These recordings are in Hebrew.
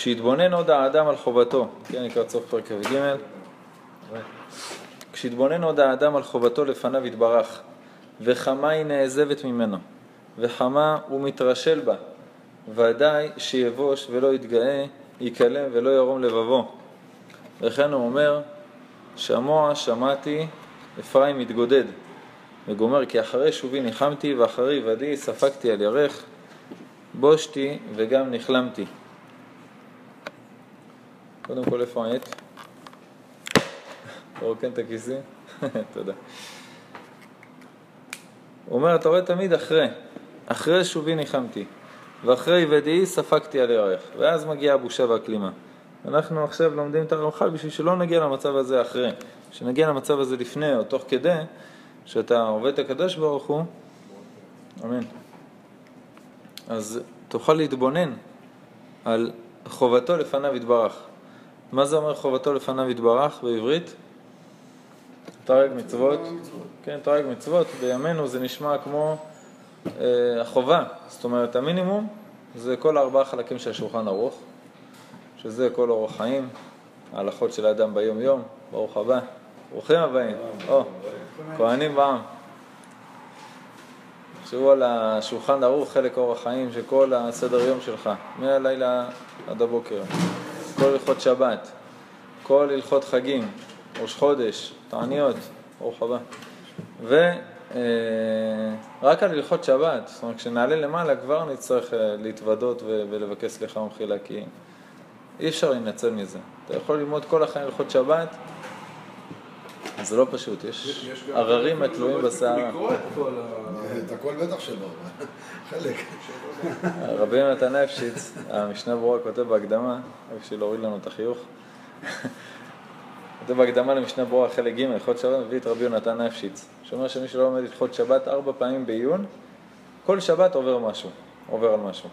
כשהתבונן עוד האדם על חובתו, כן, נקרא צורך פרק כ"ג, כשהתבונן עוד האדם על חובתו לפניו יתברך, וכמה היא נעזבת ממנו, וכמה הוא מתרשל בה, ודאי שיבוש ולא יתגאה, יקלם ולא ירום לבבו. וכן הוא אומר, שמוע שמעתי, אפרים מתגודד. וגומר, כי אחרי שובי ניחמתי, ואחרי עבדי ספגתי על ירך, בושתי וגם נכלמתי. קודם כל, איפה העט? אתה רוקן את הכיסים? תודה. הוא אומר, אתה רואה תמיד אחרי, אחרי שובי ניחמתי, ואחרי ודאי ספגתי על ירך, ואז מגיעה הבושה והכלימה. אנחנו עכשיו לומדים את הרמח"ל בשביל שלא נגיע למצב הזה אחרי, שנגיע למצב הזה לפני או תוך כדי, שאתה עובד את הקדוש ברוך הוא, אמן. אז תוכל להתבונן על חובתו לפניו יתברך. מה זה אומר חובתו לפניו יתברך בעברית? תרג מצוות. כן, תרג מצוות. בימינו זה נשמע כמו אה, החובה. זאת אומרת, המינימום זה כל ארבעה חלקים של השולחן ערוך, שזה כל אורח חיים, ההלכות של האדם ביום-יום, ברוך הבא. ברוכים הבאים. או, כהנים בעם. תחשבו על השולחן ערוך, חלק אורח חיים של כל הסדר יום שלך, מהלילה עד הבוקר. כל הלכות שבת, כל הלכות חגים, ראש חודש, תעניות, ברוך הבא. ורק על הלכות שבת, זאת אומרת, כשנעלה למעלה כבר נצטרך אה, להתוודות ולבקש סליחה ומחילה, כי אי אפשר להינצל מזה. אתה יכול ללמוד כל החיים הלכות שבת, זה לא פשוט, יש עררים התלויים בשערה. את הכל בטח שלא, חלק. רבי יונתן אפשיץ, המשנה ברורה כותב בהקדמה, רק בשביל להוריד לנו את החיוך. כותב בהקדמה למשנה ברורה חלק ג', הלכות שבת, מביא את רבי יונתן אפשיץ, שאומר שמי שלא לומד הלכות שבת ארבע פעמים בעיון, כל שבת עובר משהו, עובר על משהו.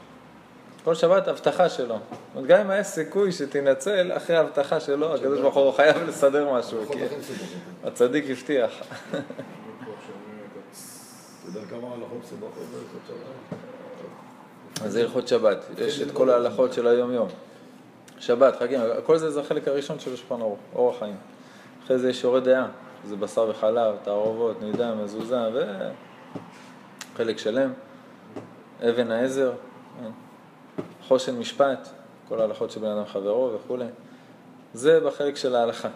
כל שבת הבטחה שלו. זאת אומרת, גם אם היה סיכוי שתינצל, אחרי ההבטחה שלו, הקדוש ברוך הוא חייב לסדר משהו, כי הצדיק הבטיח. אתה יודע כמה שבת? אז זה הלכות שבת, יש את כל ההלכות של היום-יום. שבת, חגים, כל זה זה החלק הראשון של השולחן ערוך, אורח חיים. אחרי זה יש שיעורי דעה, זה בשר וחלב, תערובות, נידה, מזוזה וחלק שלם, אבן העזר. חושן משפט, כל ההלכות של בן אדם חברו וכולי. זה בחלק של ההלכה.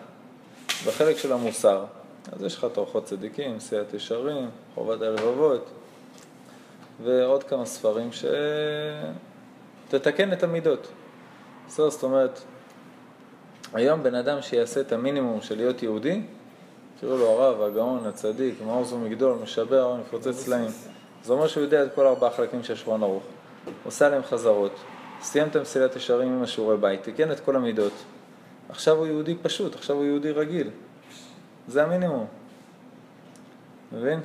בחלק של המוסר, אז יש לך את אורחות צדיקים, סיעת ישרים, חובת הלבבות, ועוד כמה ספרים שתתקן את המידות. בסדר, זאת אומרת, היום בן אדם שיעשה את המינימום של להיות יהודי, תראו לו הרב, הגאון, הצדיק, מעוז ומגדול, משבר, מפוצץ סלעים. זה אומר שהוא יודע את כל ארבעה חלקים של שולחן ערוך. עושה להם חזרות, סיים את המסילת ישרים עם השיעורי בית, תיקן את כל המידות. עכשיו הוא יהודי פשוט, עכשיו הוא יהודי רגיל. זה המינימום. מבין?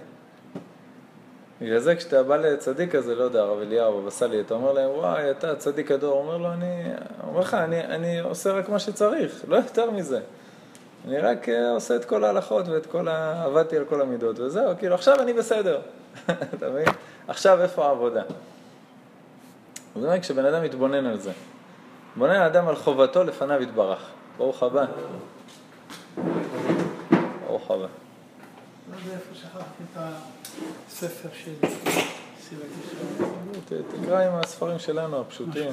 בגלל זה כשאתה בא לצדיק כזה, לא יודע, הרב אליהו, הבבא סאלי, אתה אומר להם, וואי, אתה צדיק הדור, אומר לו, אני, אומר לך, אני, אני עושה רק מה שצריך, לא יותר מזה. אני רק אה, עושה את כל ההלכות ואת כל ה... עבדתי על כל המידות, וזהו, כאילו, עכשיו אני בסדר. אתה מבין? עכשיו איפה העבודה? זאת אומרת, כשבן אדם מתבונן על זה, מתבונן האדם על חובתו לפניו יתברך. ברוך הבא. ברוך הבא. לא יודע איפה שכחתי את הספר של סילת ישראל. תקרא עם הספרים שלנו, הפשוטים.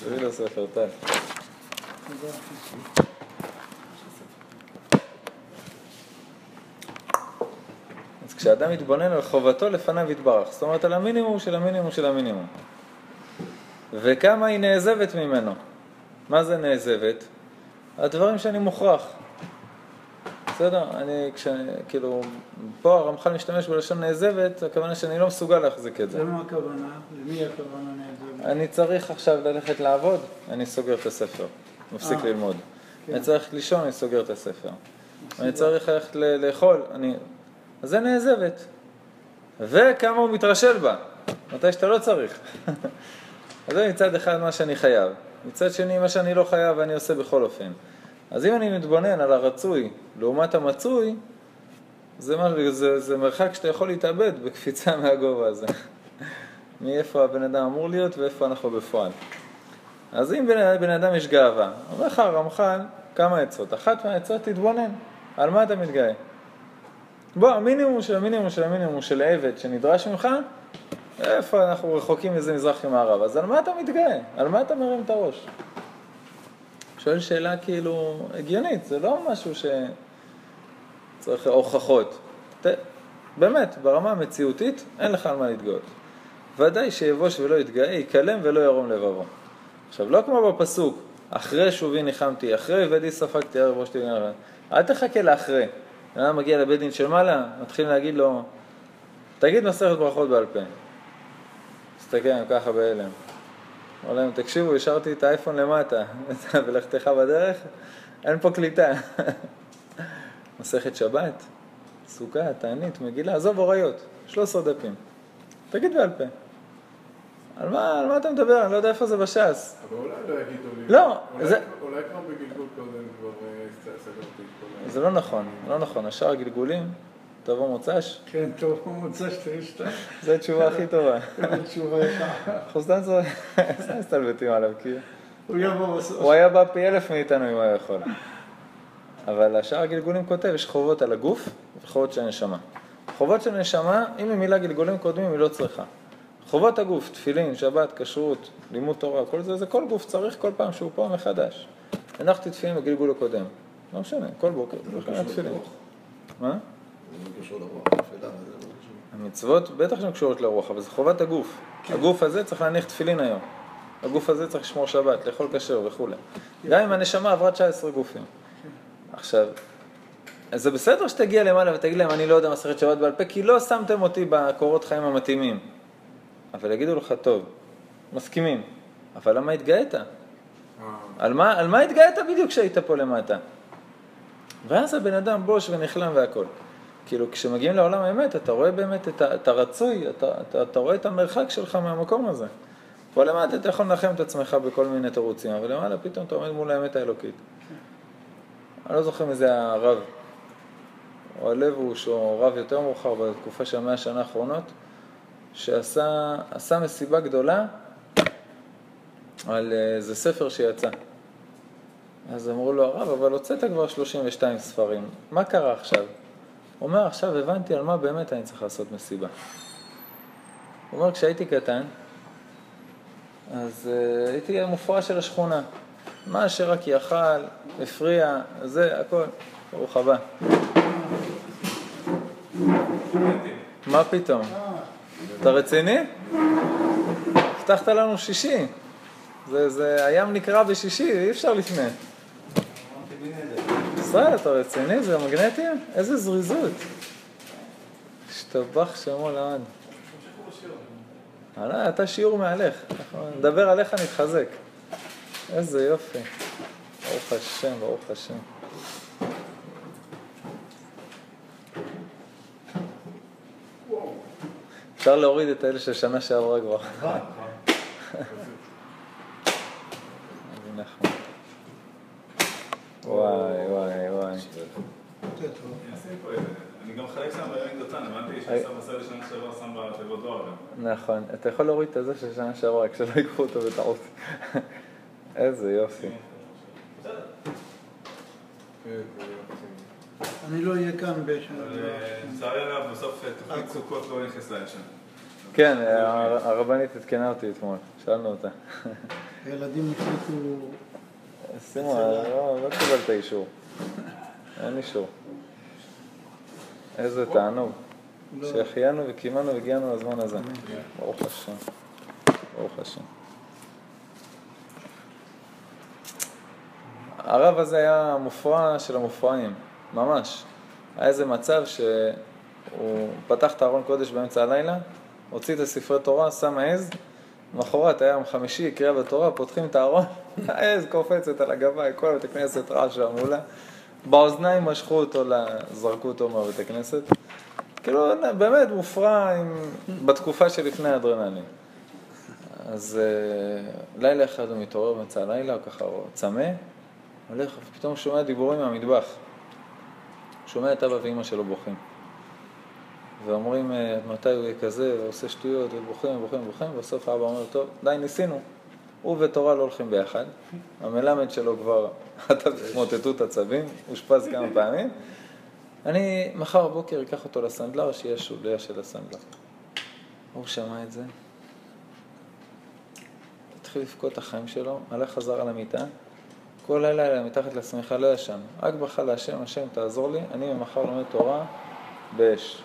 תביא לו ספר, טל. כשאדם מתבונן על חובתו לפניו יתברך, זאת אומרת על המינימום של המינימום של המינימום. וכמה היא נעזבת ממנו. מה זה נעזבת? הדברים שאני מוכרח. בסדר? אני, כש... כאילו, פה הרמח"ל משתמש בלשון נעזבת, הכוונה שאני לא מסוגל להחזיק את זה. למה הכוונה? למי הכוונה נעזבת? אני צריך עכשיו ללכת לעבוד, אני סוגר את הספר, מפסיק אה, ללמוד. כן. אני צריך לישון, אני סוגר את הספר. אני צריך ללכת לאכול, אני... אז זה נעזבת. וכמה הוא מתרשל בה, מתי שאתה לא צריך. אז זה מצד אחד מה שאני חייב. מצד שני, מה שאני לא חייב אני עושה בכל אופן. אז אם אני מתבונן על הרצוי לעומת המצוי, זה, מה, זה, זה מרחק שאתה יכול להתאבד בקפיצה מהגובה הזה. מאיפה הבן אדם אמור להיות ואיפה אנחנו בפועל. אז אם בן, בן אדם יש גאווה, אומר לך הרמח"ל כמה עצות. אחת מהעצות תתבונן, על מה אתה מתגאה? בוא, המינימום של המינימום של המינימום של עבד שנדרש ממך, איפה אנחנו רחוקים מזה מזרח ממערב, אז על מה אתה מתגאה? על מה אתה מרים את הראש? שואל שאלה כאילו הגיונית, זה לא משהו שצריך הוכחות. ת... באמת, ברמה המציאותית, אין לך על מה להתגאות. ודאי שיבוש ולא יתגאה, יקלם ולא ירום לבבו. עכשיו, לא כמו בפסוק, אחרי שובי ניחמתי, אחרי הבאתי ספגתי ערב ראש תגן אל תחכה לאחרי. אדם מגיע לבית דין של מעלה, מתחילים להגיד לו, תגיד מסכת ברכות בעל פה. מסתכל עליהם ככה בהלם. אומר להם, תקשיבו, השארתי את האייפון למטה, ולכתך בדרך, אין פה קליטה. מסכת שבת, סוכה, תענית, מגילה, עזוב הוריות, 13 דפים. תגיד בעל פה. על מה, על מה אתה מדבר? אני לא יודע איפה זה בש"ס. אבל אולי לא יגידו לי... לא, אולי, זה- אולי כבר בגלגול קודם כבר אה, סגרתי את זה לא נכון, לא נכון. השאר הגלגולים, תבוא מוצ"ש, כן, הוא מוצא שתהיה שתיים. זו התשובה הכי טובה. תשובה יפה. אנחנו סתם מסתלבטים עליו, כי הוא יבוא בסוף. הוא היה בא פי אלף מאיתנו אם הוא היה יכול. אבל השאר הגלגולים כותב, יש חובות על הגוף וחובות של הנשמה. חובות של נשמה, אם היא מילה גלגולים קודמים, היא לא צריכה. חובות הגוף, תפילין, שבת, כשרות, לימוד תורה, כל זה, זה כל גוף צריך כל פעם שהוא פה מחדש. הנחתי תפילין בגלגול הקודם. לא משנה, כל בוקר. מה? זה לא קשור לרוח, תפילה, זה לא קשור. המצוות בטח שהן קשורות לרוח, אבל זה חובת הגוף. הגוף הזה צריך להניח תפילין היום. הגוף הזה צריך לשמור שבת, לאכול כשר וכולי. גם אם הנשמה עברה 19 גופים. עכשיו, אז זה בסדר שתגיע למעלה ותגיד להם, אני לא יודע מסכת שבת בעל פה, כי לא שמתם אותי בקורות חיים המתאימים. אבל יגידו לך, טוב, מסכימים, אבל למה התגאית? על מה, על מה התגאית בדיוק כשהיית פה למטה? ואז הבן אדם בוש ונכלם והכל. כאילו, כשמגיעים לעולם האמת, אתה רואה באמת את, ה, את הרצוי, אתה, אתה, אתה רואה את המרחק שלך מהמקום הזה. פה למטה אתה יכול לנחם את עצמך בכל מיני תירוצים, אבל למעלה פתאום אתה עומד מול האמת האלוקית. אני לא זוכר מי זה הרב, או הלבוש, או רב יותר מאוחר בתקופה של המאה השנה האחרונות, שעשה עשה מסיבה גדולה על אה, איזה ספר שיצא. אז אמרו לו, הרב, אבל הוצאת כבר 32 ספרים, מה קרה עכשיו? הוא אומר, עכשיו הבנתי על מה באמת אני צריך לעשות מסיבה. הוא אומר, כשהייתי קטן, אז uh, הייתי המופרע של השכונה. מה שרק יאכל, הפריע, זה, הכל. ברוך הבא. מה פתאום? אתה רציני? הבטחת לנו שישי. זה, זה, הים נקרע בשישי, אי אפשר לפני. ישראל, אתה רציני? זה מגנטים? איזה זריזות. השתבח שמו לעד. עלה, אתה שיעור מעליך. נדבר עליך, נתחזק. איזה יופי. ברוך השם, ברוך השם. אפשר להוריד את האלה של שנה שעברה כבר. זה נחמד. וואי, וואי, וואי. זה. אני גם מחלק שם באנקדוטן, הבנתי שעשה בסדר שנה שעברה שם בתיבות דואר גם. נכון. אתה יכול להוריד את הזה של שנה שעברה, רק שלא ייקחו אותו בטעות. איזה יופי. זה- אני לא אהיה כאן בשנה. אה, לצערי הרב, בסוף אה, תוכנית סוכות לא נכנס לה שם. כן, הר- הרבנית עדכנה אותי אתמול, שאלנו אותה. הילדים החליטו... שימו, לא לא קיבלת אישור. אין אישור. איזה תענוג. לא. שהחיינו וקיימנו והגיענו לזמן הזה. ברוך השם. ברוך השם. הרב הזה היה המופרע של המופרעים, ממש. היה איזה מצב שהוא פתח את הארון קודש באמצע הלילה, הוציא את הספרי תורה, שם העז, למחרת היה יום חמישי, קריאה בתורה, פותחים את הארון, העז קופצת על הגבאי, כל בית הכנסת רעש והמולה. באוזניים משכו אותו, זרקו אותו מהבית הכנסת. כאילו, באמת מופרע עם... בתקופה שלפני האדרנלין. אז אה, לילה אחד הוא מתעורר באמצע הלילה, הוא ככה צמא, הולך, ופתאום הוא שומע דיבורים מהמטבח. שומע את אבא ואימא שלו בוכים. ואומרים אה, מתי הוא יהיה כזה, ועושה שטויות, ובוכים, ובוכים, ובוכים, ובסוף האבא אומר, טוב, די, ניסינו. הוא ותורה לא הולכים ביחד, המלמד שלו כבר חטף התמוטטות עצבים, אושפז כמה פעמים. אני מחר בבוקר אקח אותו לסנדלר, שיהיה שוליה של הסנדלר. הוא שמע את זה, התחיל לבכות את החיים שלו, הלך חזר על המיטה, כל הלילה מתחת לשמיכה לא ישן, רק בכה להשם, השם תעזור לי, אני ממחר לומד תורה באש.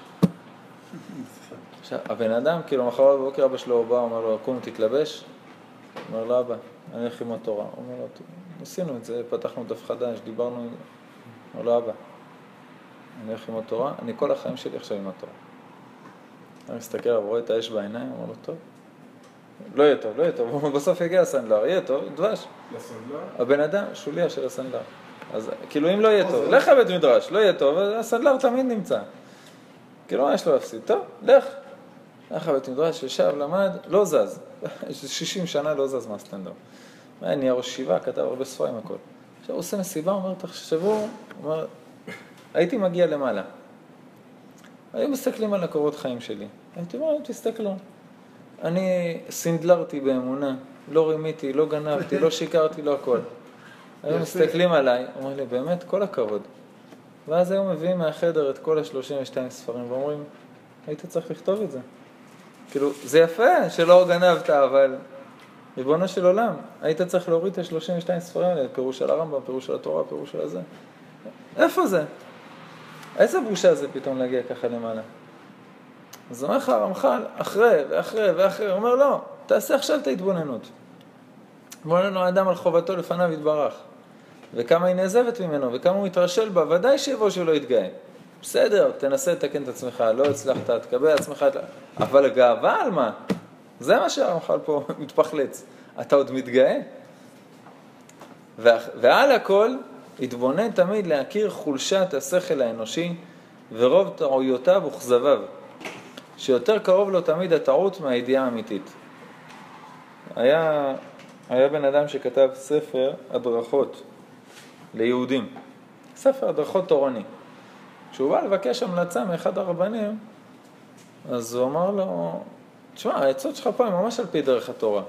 עכשיו, הבן אדם, כאילו מחר בבוקר אבא שלו בא, אומר לו, קום תתלבש, אומר לו, אבא, אני הולך ללמוד תורה. הוא אומר לו, "טוב, ניסינו את זה, פתחנו דף חדש, דיברנו עם זה. אומר לו, אבא, אני הולך ללמוד תורה, אני כל החיים שלי עכשיו ללמוד תורה. אני מסתכל עליו, רואה את האש בעיניים, אומר לו, טוב, לא יהיה טוב, לא יהיה טוב, בסוף יגיע לסנדלר, יהיה טוב, דבש. לסנדלר? הבן אדם, שוליה של הסנדלר. אז כאילו אם לא יהיה טוב, לך לבית מדרש, לא יהיה טוב, הסנדלר תמיד נמצא. כאילו מה יש לו להפסיד? טוב, לך. הלך לבית מדרש, ישב, למד, לא זז. 60 שנה לא זז מהסטנדאפ. היה נהיה ראש ישיבה, כתב הרבה ספרים, הכל. עכשיו הוא עושה מסיבה, אומר, תחשבו, הוא אומר, הייתי מגיע למעלה. היו מסתכלים על הקורות חיים שלי. הייתי אומר, תסתכלו. אני סינדלרתי באמונה, לא רימיתי, לא גנבתי, לא שיקרתי, לא הכל. היו. מסתכלים עליי, אומרים לי, באמת, כל הכבוד. ואז היו מביאים מהחדר את כל ה-32 ספרים ואומרים, היית צריך לכתוב את זה. כאילו, זה יפה שלא גנבת, אבל ריבונו של עולם, היית צריך להוריד את ה-32 ספרים האלה, פירוש של הרמב"ם, פירוש של התורה, פירוש של הזה. איפה זה? איזה בושה זה פתאום להגיע ככה למעלה? אז אומר לך הרמח"ל, אחרי ואחרי ואחרי, הוא אומר לא, תעשה עכשיו את ההתבוננות. התבונן האדם על חובתו לפניו יתברך. וכמה היא נעזבת ממנו, וכמה הוא מתרשל בה, ודאי שיבוא שהוא לא יתגאה. בסדר, תנסה לתקן את עצמך, לא הצלחת, תקבל עצמך, אבל גאווה על מה? זה מה שהרמח"ל פה מתפחלץ. אתה עוד מתגאה? ועל הכל, התבונן תמיד להכיר חולשת השכל האנושי ורוב טעויותיו וכזביו, שיותר קרוב לו תמיד הטעות מהידיעה האמיתית. היה, היה בן אדם שכתב ספר הדרכות ליהודים, ספר הדרכות תורני. כשהוא בא לבקש המלצה מאחד הרבנים, אז הוא אמר לו, תשמע, העצות שלך פה הן ממש על פי דרך התורה,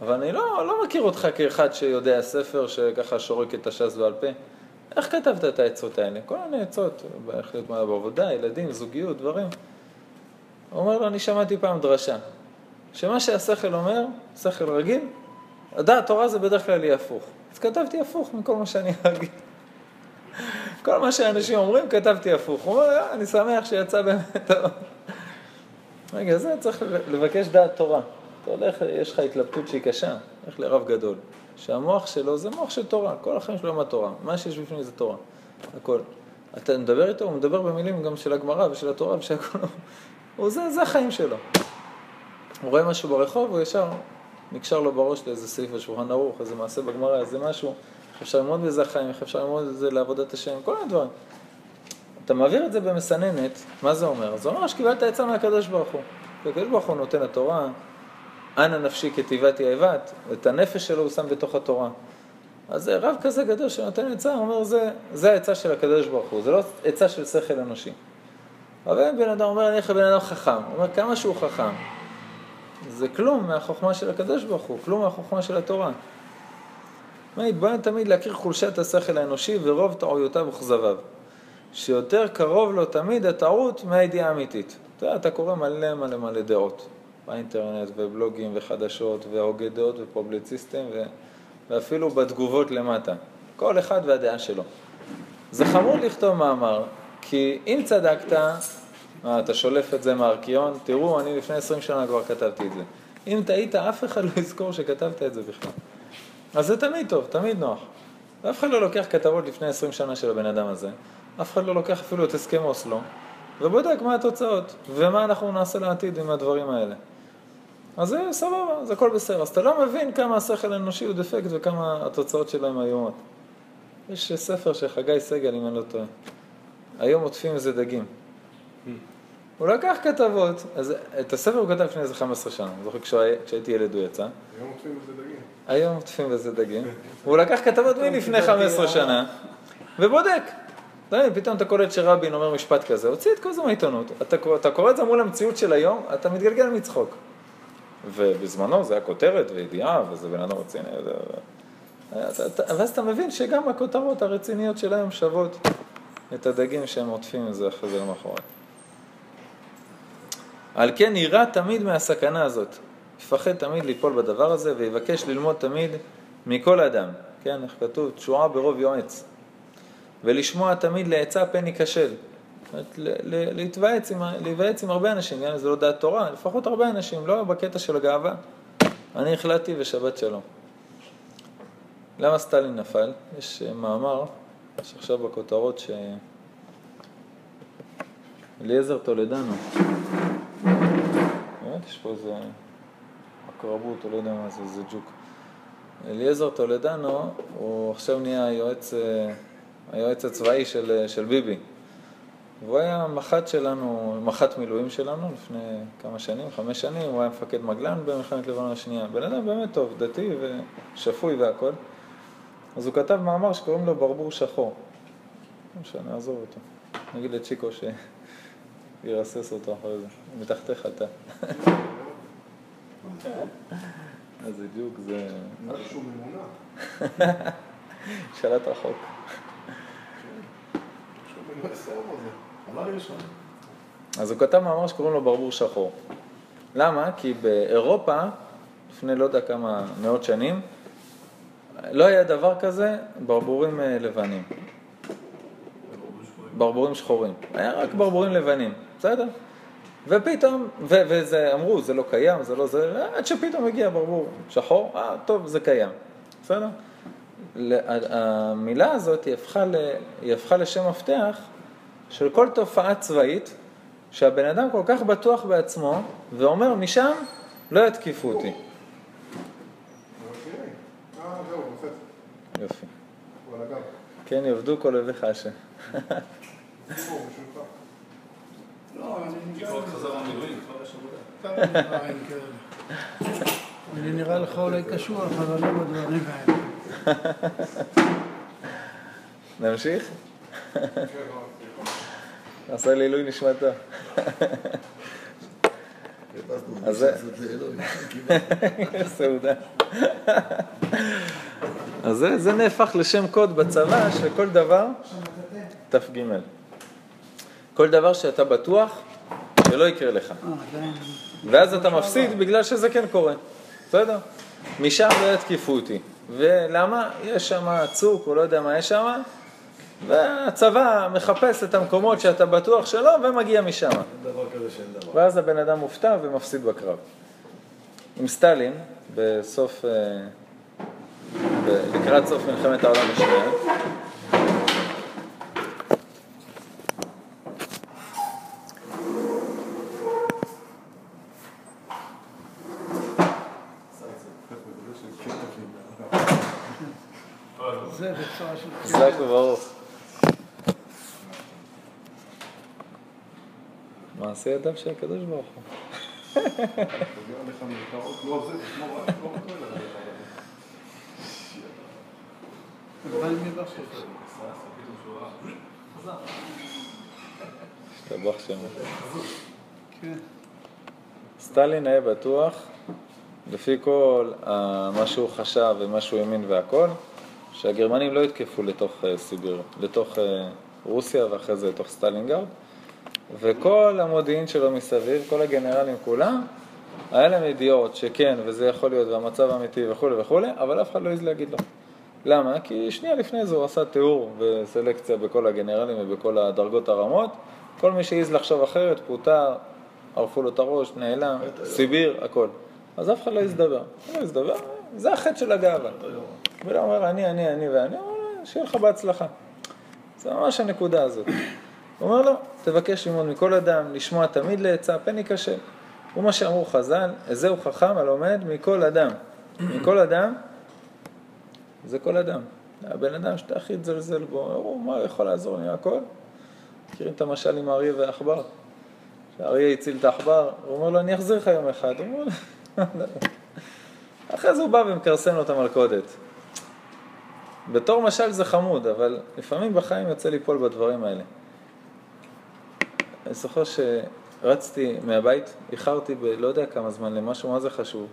אבל אני לא, לא מכיר אותך כאחד שיודע ספר שככה שורק את הש"ס בעל פה. איך כתבת את העצות האלה? כל מיני עצות, איך להיות מה בעבודה, ילדים, זוגיות, דברים. הוא אומר לו, אני שמעתי פעם דרשה, שמה שהשכל אומר, שכל רגיל, הדעת תורה זה בדרך כלל יהיה הפוך. אז כתבתי הפוך מכל מה שאני רגיל. כל מה שאנשים אומרים, כתבתי הפוך. הוא אומר, "אה, אני שמח שיצא באמת. רגע, זה צריך לבקש דעת תורה. אתה הולך, יש לך התלבטות שהיא קשה, הולך לרב גדול, שהמוח שלו זה מוח של תורה, כל החיים שלו עם התורה, מה שיש בפנים זה תורה, הכל. אתה מדבר איתו, הוא מדבר במילים גם של הגמרא ושל התורה ושל הכל, הוא זה, זה החיים שלו. הוא רואה משהו ברחוב, הוא ישר נקשר לו בראש לאיזה סעיף בשולחן ערוך, איזה מעשה בגמרא, איזה משהו, איך אפשר ללמוד בזה החיים, איך אפשר ללמוד את זה לעבודת השם, כל מיני דברים. אתה מעביר את זה במסננת, מה זה אומר? זה אומר שקיבלת עצה מהקדוש ברוך הוא. הקדוש ברוך הוא נותן התורה, אנא נפשי כתיבת יאבת, את הנפש שלו הוא שם בתוך התורה. אז רב כזה גדול שנותן עצה, אומר, זה, זה העצה של הקדוש ברוך הוא, זה לא עצה של שכל אנושי. אבל בן אדם אומר, אני איך בן אדם חכם. הוא אומר, כמה שהוא חכם. זה כלום מהחוכמה של הקדוש ברוך הוא, כלום מהחוכמה של התורה. מה, התבונן תמיד להכיר חולשת השכל האנושי ורוב טעויותיו וכזביו. שיותר קרוב לו תמיד הטעות מהידיעה האמיתית. אתה יודע, אתה קורא מלא מלא מלא דעות באינטרנט ובלוגים וחדשות והוגי דעות ופובליציסטים ו... ואפילו בתגובות למטה. כל אחד והדעה שלו. זה חמור לכתוב מאמר, כי אם צדקת, מה, אתה שולף את זה מהארכיון, תראו, אני לפני 20 שנה כבר כתבתי את זה. אם טעית, אף אחד לא יזכור שכתבת את זה בכלל. אז זה תמיד טוב, תמיד נוח. ואף אחד לא לוקח כתבות לפני 20 שנה של הבן אדם הזה, אף אחד לא לוקח אפילו את הסכם אוסלו, ובודק מה התוצאות, ומה אנחנו נעשה לעתיד עם הדברים האלה. אז זה סבבה, זה הכל בסדר. אז אתה לא מבין כמה השכל האנושי הוא דפקט וכמה התוצאות שלהם איומות. יש ספר של חגי סגל, אם אני לא טועה. היום עוטפים איזה דגים. הוא לקח כתבות, אז את הספר הוא כתב לפני איזה 15 שנה, אני זוכר כשהי- כשהייתי ילד הוא יצא. היום עוטפים בזה דגים. היום עוטפים בזה דגים. הוא לקח כתבות מלפני 15 שנה, ובודק. פתאום אתה קולט שרבין אומר משפט כזה, הוציא את כל זה מהעיתונות. אתה, קורא- אתה קורא את זה מול המציאות של היום, אתה מתגלגל מצחוק. ובזמנו זה היה כותרת וידיעה, וזה בן אדם רציני. ואז אתה מבין שגם הכותרות הרציניות של היום שוות את הדגים שהם עוטפים את זה אחרי זה למחרת. על כן יירא תמיד מהסכנה הזאת. יפחד תמיד ליפול בדבר הזה ויבקש ללמוד תמיד מכל אדם. כן, איך כתוב? תשועה ברוב יועץ. ולשמוע תמיד לעצה פן ייכשל. זאת אומרת, ל- ל- להתייעץ עם, הרבה אנשים, גם אם זה לא דעת תורה, לפחות הרבה אנשים, לא בקטע של הגאווה. אני החלטתי ושבת שלום. למה סטלין נפל? יש אה, מאמר, יש עכשיו בכותרות ש... אליעזר טולדנו, באמת יש פה איזה הקרבות, או לא יודע מה זה, זה ג'וק. אליעזר טולדנו, הוא עכשיו נהיה היועץ, אה, היועץ הצבאי של, אה, של ביבי. והוא היה מח"ט שלנו, מח"ט מילואים שלנו לפני כמה שנים, חמש שנים, הוא היה מפקד מגלן במלחמת לבנון השנייה. בן אדם באמת טוב, דתי ושפוי והכל. אז הוא כתב מאמר שקוראים לו ברבור שחור. לא משנה, עזוב אותו. נגיד לצ'יקו שירסס אותו אחרי זה. הוא מתחתיך אתה. אז זה ג'וק, זה משהו ממונע. שלט רחוק. שם. אז הוא כתב מאמר שקוראים לו ברבור שחור. למה? כי באירופה, לפני לא יודע כמה מאות שנים, לא היה דבר כזה ברבורים אה, לבנים. ברבורים שחורים. היה רק ברבורים לבנים, בסדר? ופתאום, ו- וזה, אמרו, זה לא קיים, זה לא זה, עד שפתאום הגיע ברבור שחור, אה, טוב, זה קיים, בסדר? המילה הזאת היא הפכה, ל- היא הפכה לשם מפתח של כל תופעה צבאית, שהבן אדם כל כך בטוח בעצמו, ואומר, משם לא יתקיפו אותי. אוקיי. אה. יופי. כן יאבדו כל אויביך השם. לא, אני כבר חזר מהמילואים, כבר יש עבודה. כמה דברים כאלה. אני נראה לך אולי קשוח, אבל לא בדברים האלה. נמשיך? כן, עשה לי עילוי נשמתו. אז. סעודה. אז זה, נהפך לשם קוד בצבא שכל דבר, ת"ג. כל דבר שאתה בטוח שלא יקרה לך. אה, עדיין. ואז אתה מפסיד בגלל שזה כן קורה, בסדר? משם לא יתקיפו אותי. ולמה? יש שם צוק, או לא יודע מה יש שם, והצבא מחפש את המקומות שאתה בטוח שלא, ומגיע משם. אין דבר כזה שאין דבר. ואז הבן אדם מופתע ומפסיד בקרב. עם סטלין, בסוף, אה, לקראת סוף מלחמת העולם השנייה, זה בצורה של... חזק וברוך. מעשה ידיו של הקדוש ברוך הוא. השתבח. כן. סטלין היה בטוח, לפי כל ה- מה שהוא חשב ומה שהוא האמין והכל, שהגרמנים לא יתקפו לתוך אה, סיביר, לתוך אה, רוסיה ואחרי זה לתוך סטלינגרד, וכל המודיעין שלו מסביב, כל הגנרלים כולם, היה להם ידיעות שכן, וזה יכול להיות, והמצב אמיתי וכולי וכולי, אבל אף אחד לא העז להגיד לו. למה? כי שנייה לפני זה הוא עשה טיהור וסלקציה בכל הגנרלים ובכל הדרגות הרמות. כל מי שהעז לחשוב אחרת, פוטר, ערפו לו את הראש, נעלם, סיביר, הכל. אז אף אחד לא העז לדבר. לא העז לדבר, זה החטא של הגאווה. ולא אומר אני, אני, אני ואני, שיהיה לך בהצלחה. זה ממש הנקודה הזאת. הוא אומר לו, תבקש ללמוד מכל אדם, לשמוע תמיד לעצה, פן ייכשל. הוא מה שאמרו חז"ל, איזהו חכם הלומד מכל אדם. מכל אדם, זה כל אדם. הבן אדם שאתה הכי תזלזל בו, הוא מה יכול לעזור לי הכל? מכירים את המשל עם האריה והעכבר? שהאריה הציל את העכבר, הוא אומר לו, אני אחזיר לך יום אחד. הוא אומר אחרי זה הוא בא ומכרסם לו את המלכודת. בתור משל זה חמוד, אבל לפעמים בחיים יוצא ליפול בדברים האלה. אני זוכר שרצתי מהבית, איחרתי בלא יודע כמה זמן למשהו מה זה חשוב,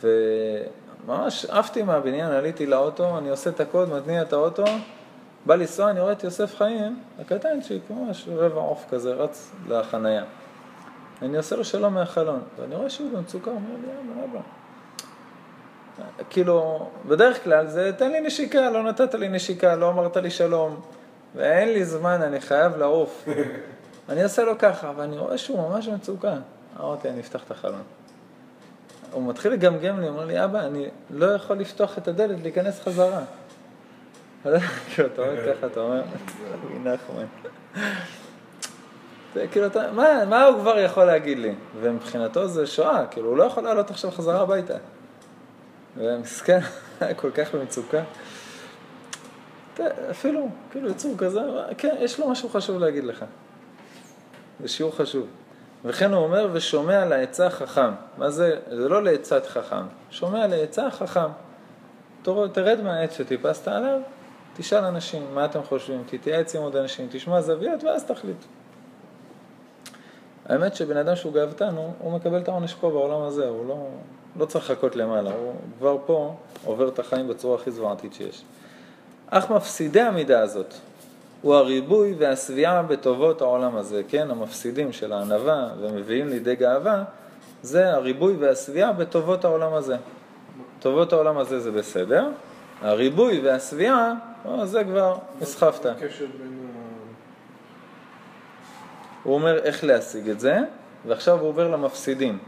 וממש עפתי מהבניין, עליתי לאוטו, אני עושה את הקוד, מתניע את האוטו, בא לנסוע, אני רואה את יוסף חיים, הקטנצ'יק, ממש רבע עוף כזה, רץ לחנייה. אני עושה לו שלום מהחלון, ואני רואה שהוא במצוקה, אומר לי, יאללה, אבא. כאילו, בדרך כלל זה תן לי נשיקה, לא נתת לי נשיקה, לא אמרת לי שלום, ואין לי זמן, אני חייב לעוף. אני עושה לו ככה, ואני רואה שהוא ממש במצוקה. אמרתי, אני אפתח את החלון. הוא מתחיל לגמגם לי, אומר לי, אבא, אני לא יכול לפתוח את הדלת, להיכנס חזרה. כאילו, אתה אומר ככה, אתה אומר, נחמן. זה כאילו, אתה, מה, מה הוא כבר יכול להגיד לי? ומבחינתו זה שואה, כאילו, הוא לא יכול לעלות עכשיו חזרה הביתה. ומסכן, כל כך במצוקה. אפילו, כאילו, יצור כזה, כן, יש לו משהו חשוב להגיד לך. זה שיעור חשוב. וכן הוא אומר, ושומע לעצה חכם. מה זה? זה לא לעצת חכם. שומע לעצה חכם. תרד מהעץ שטיפסת עליו, תשאל אנשים מה אתם חושבים, תתייעץ עם עוד אנשים, תשמע זוויות ואז תחליט. האמת שבן אדם שהוא גאוותן, הוא, הוא מקבל את העונש פה בעולם הזה, הוא לא, לא צריך לחכות למעלה, הוא כבר פה עובר את החיים בצורה הכי זוועתית שיש. אך מפסידי המידה הזאת הוא הריבוי והשביעה בטובות העולם הזה, כן? המפסידים של הענווה ומביאים לידי גאווה, זה הריבוי והשביעה בטובות העולם הזה. טובות העולם הזה זה בסדר, הריבוי והשביעה, אה, זה כבר נסחפת. הקשר בין ה... הוא אומר איך להשיג את זה, ועכשיו הוא עובר למפסידים.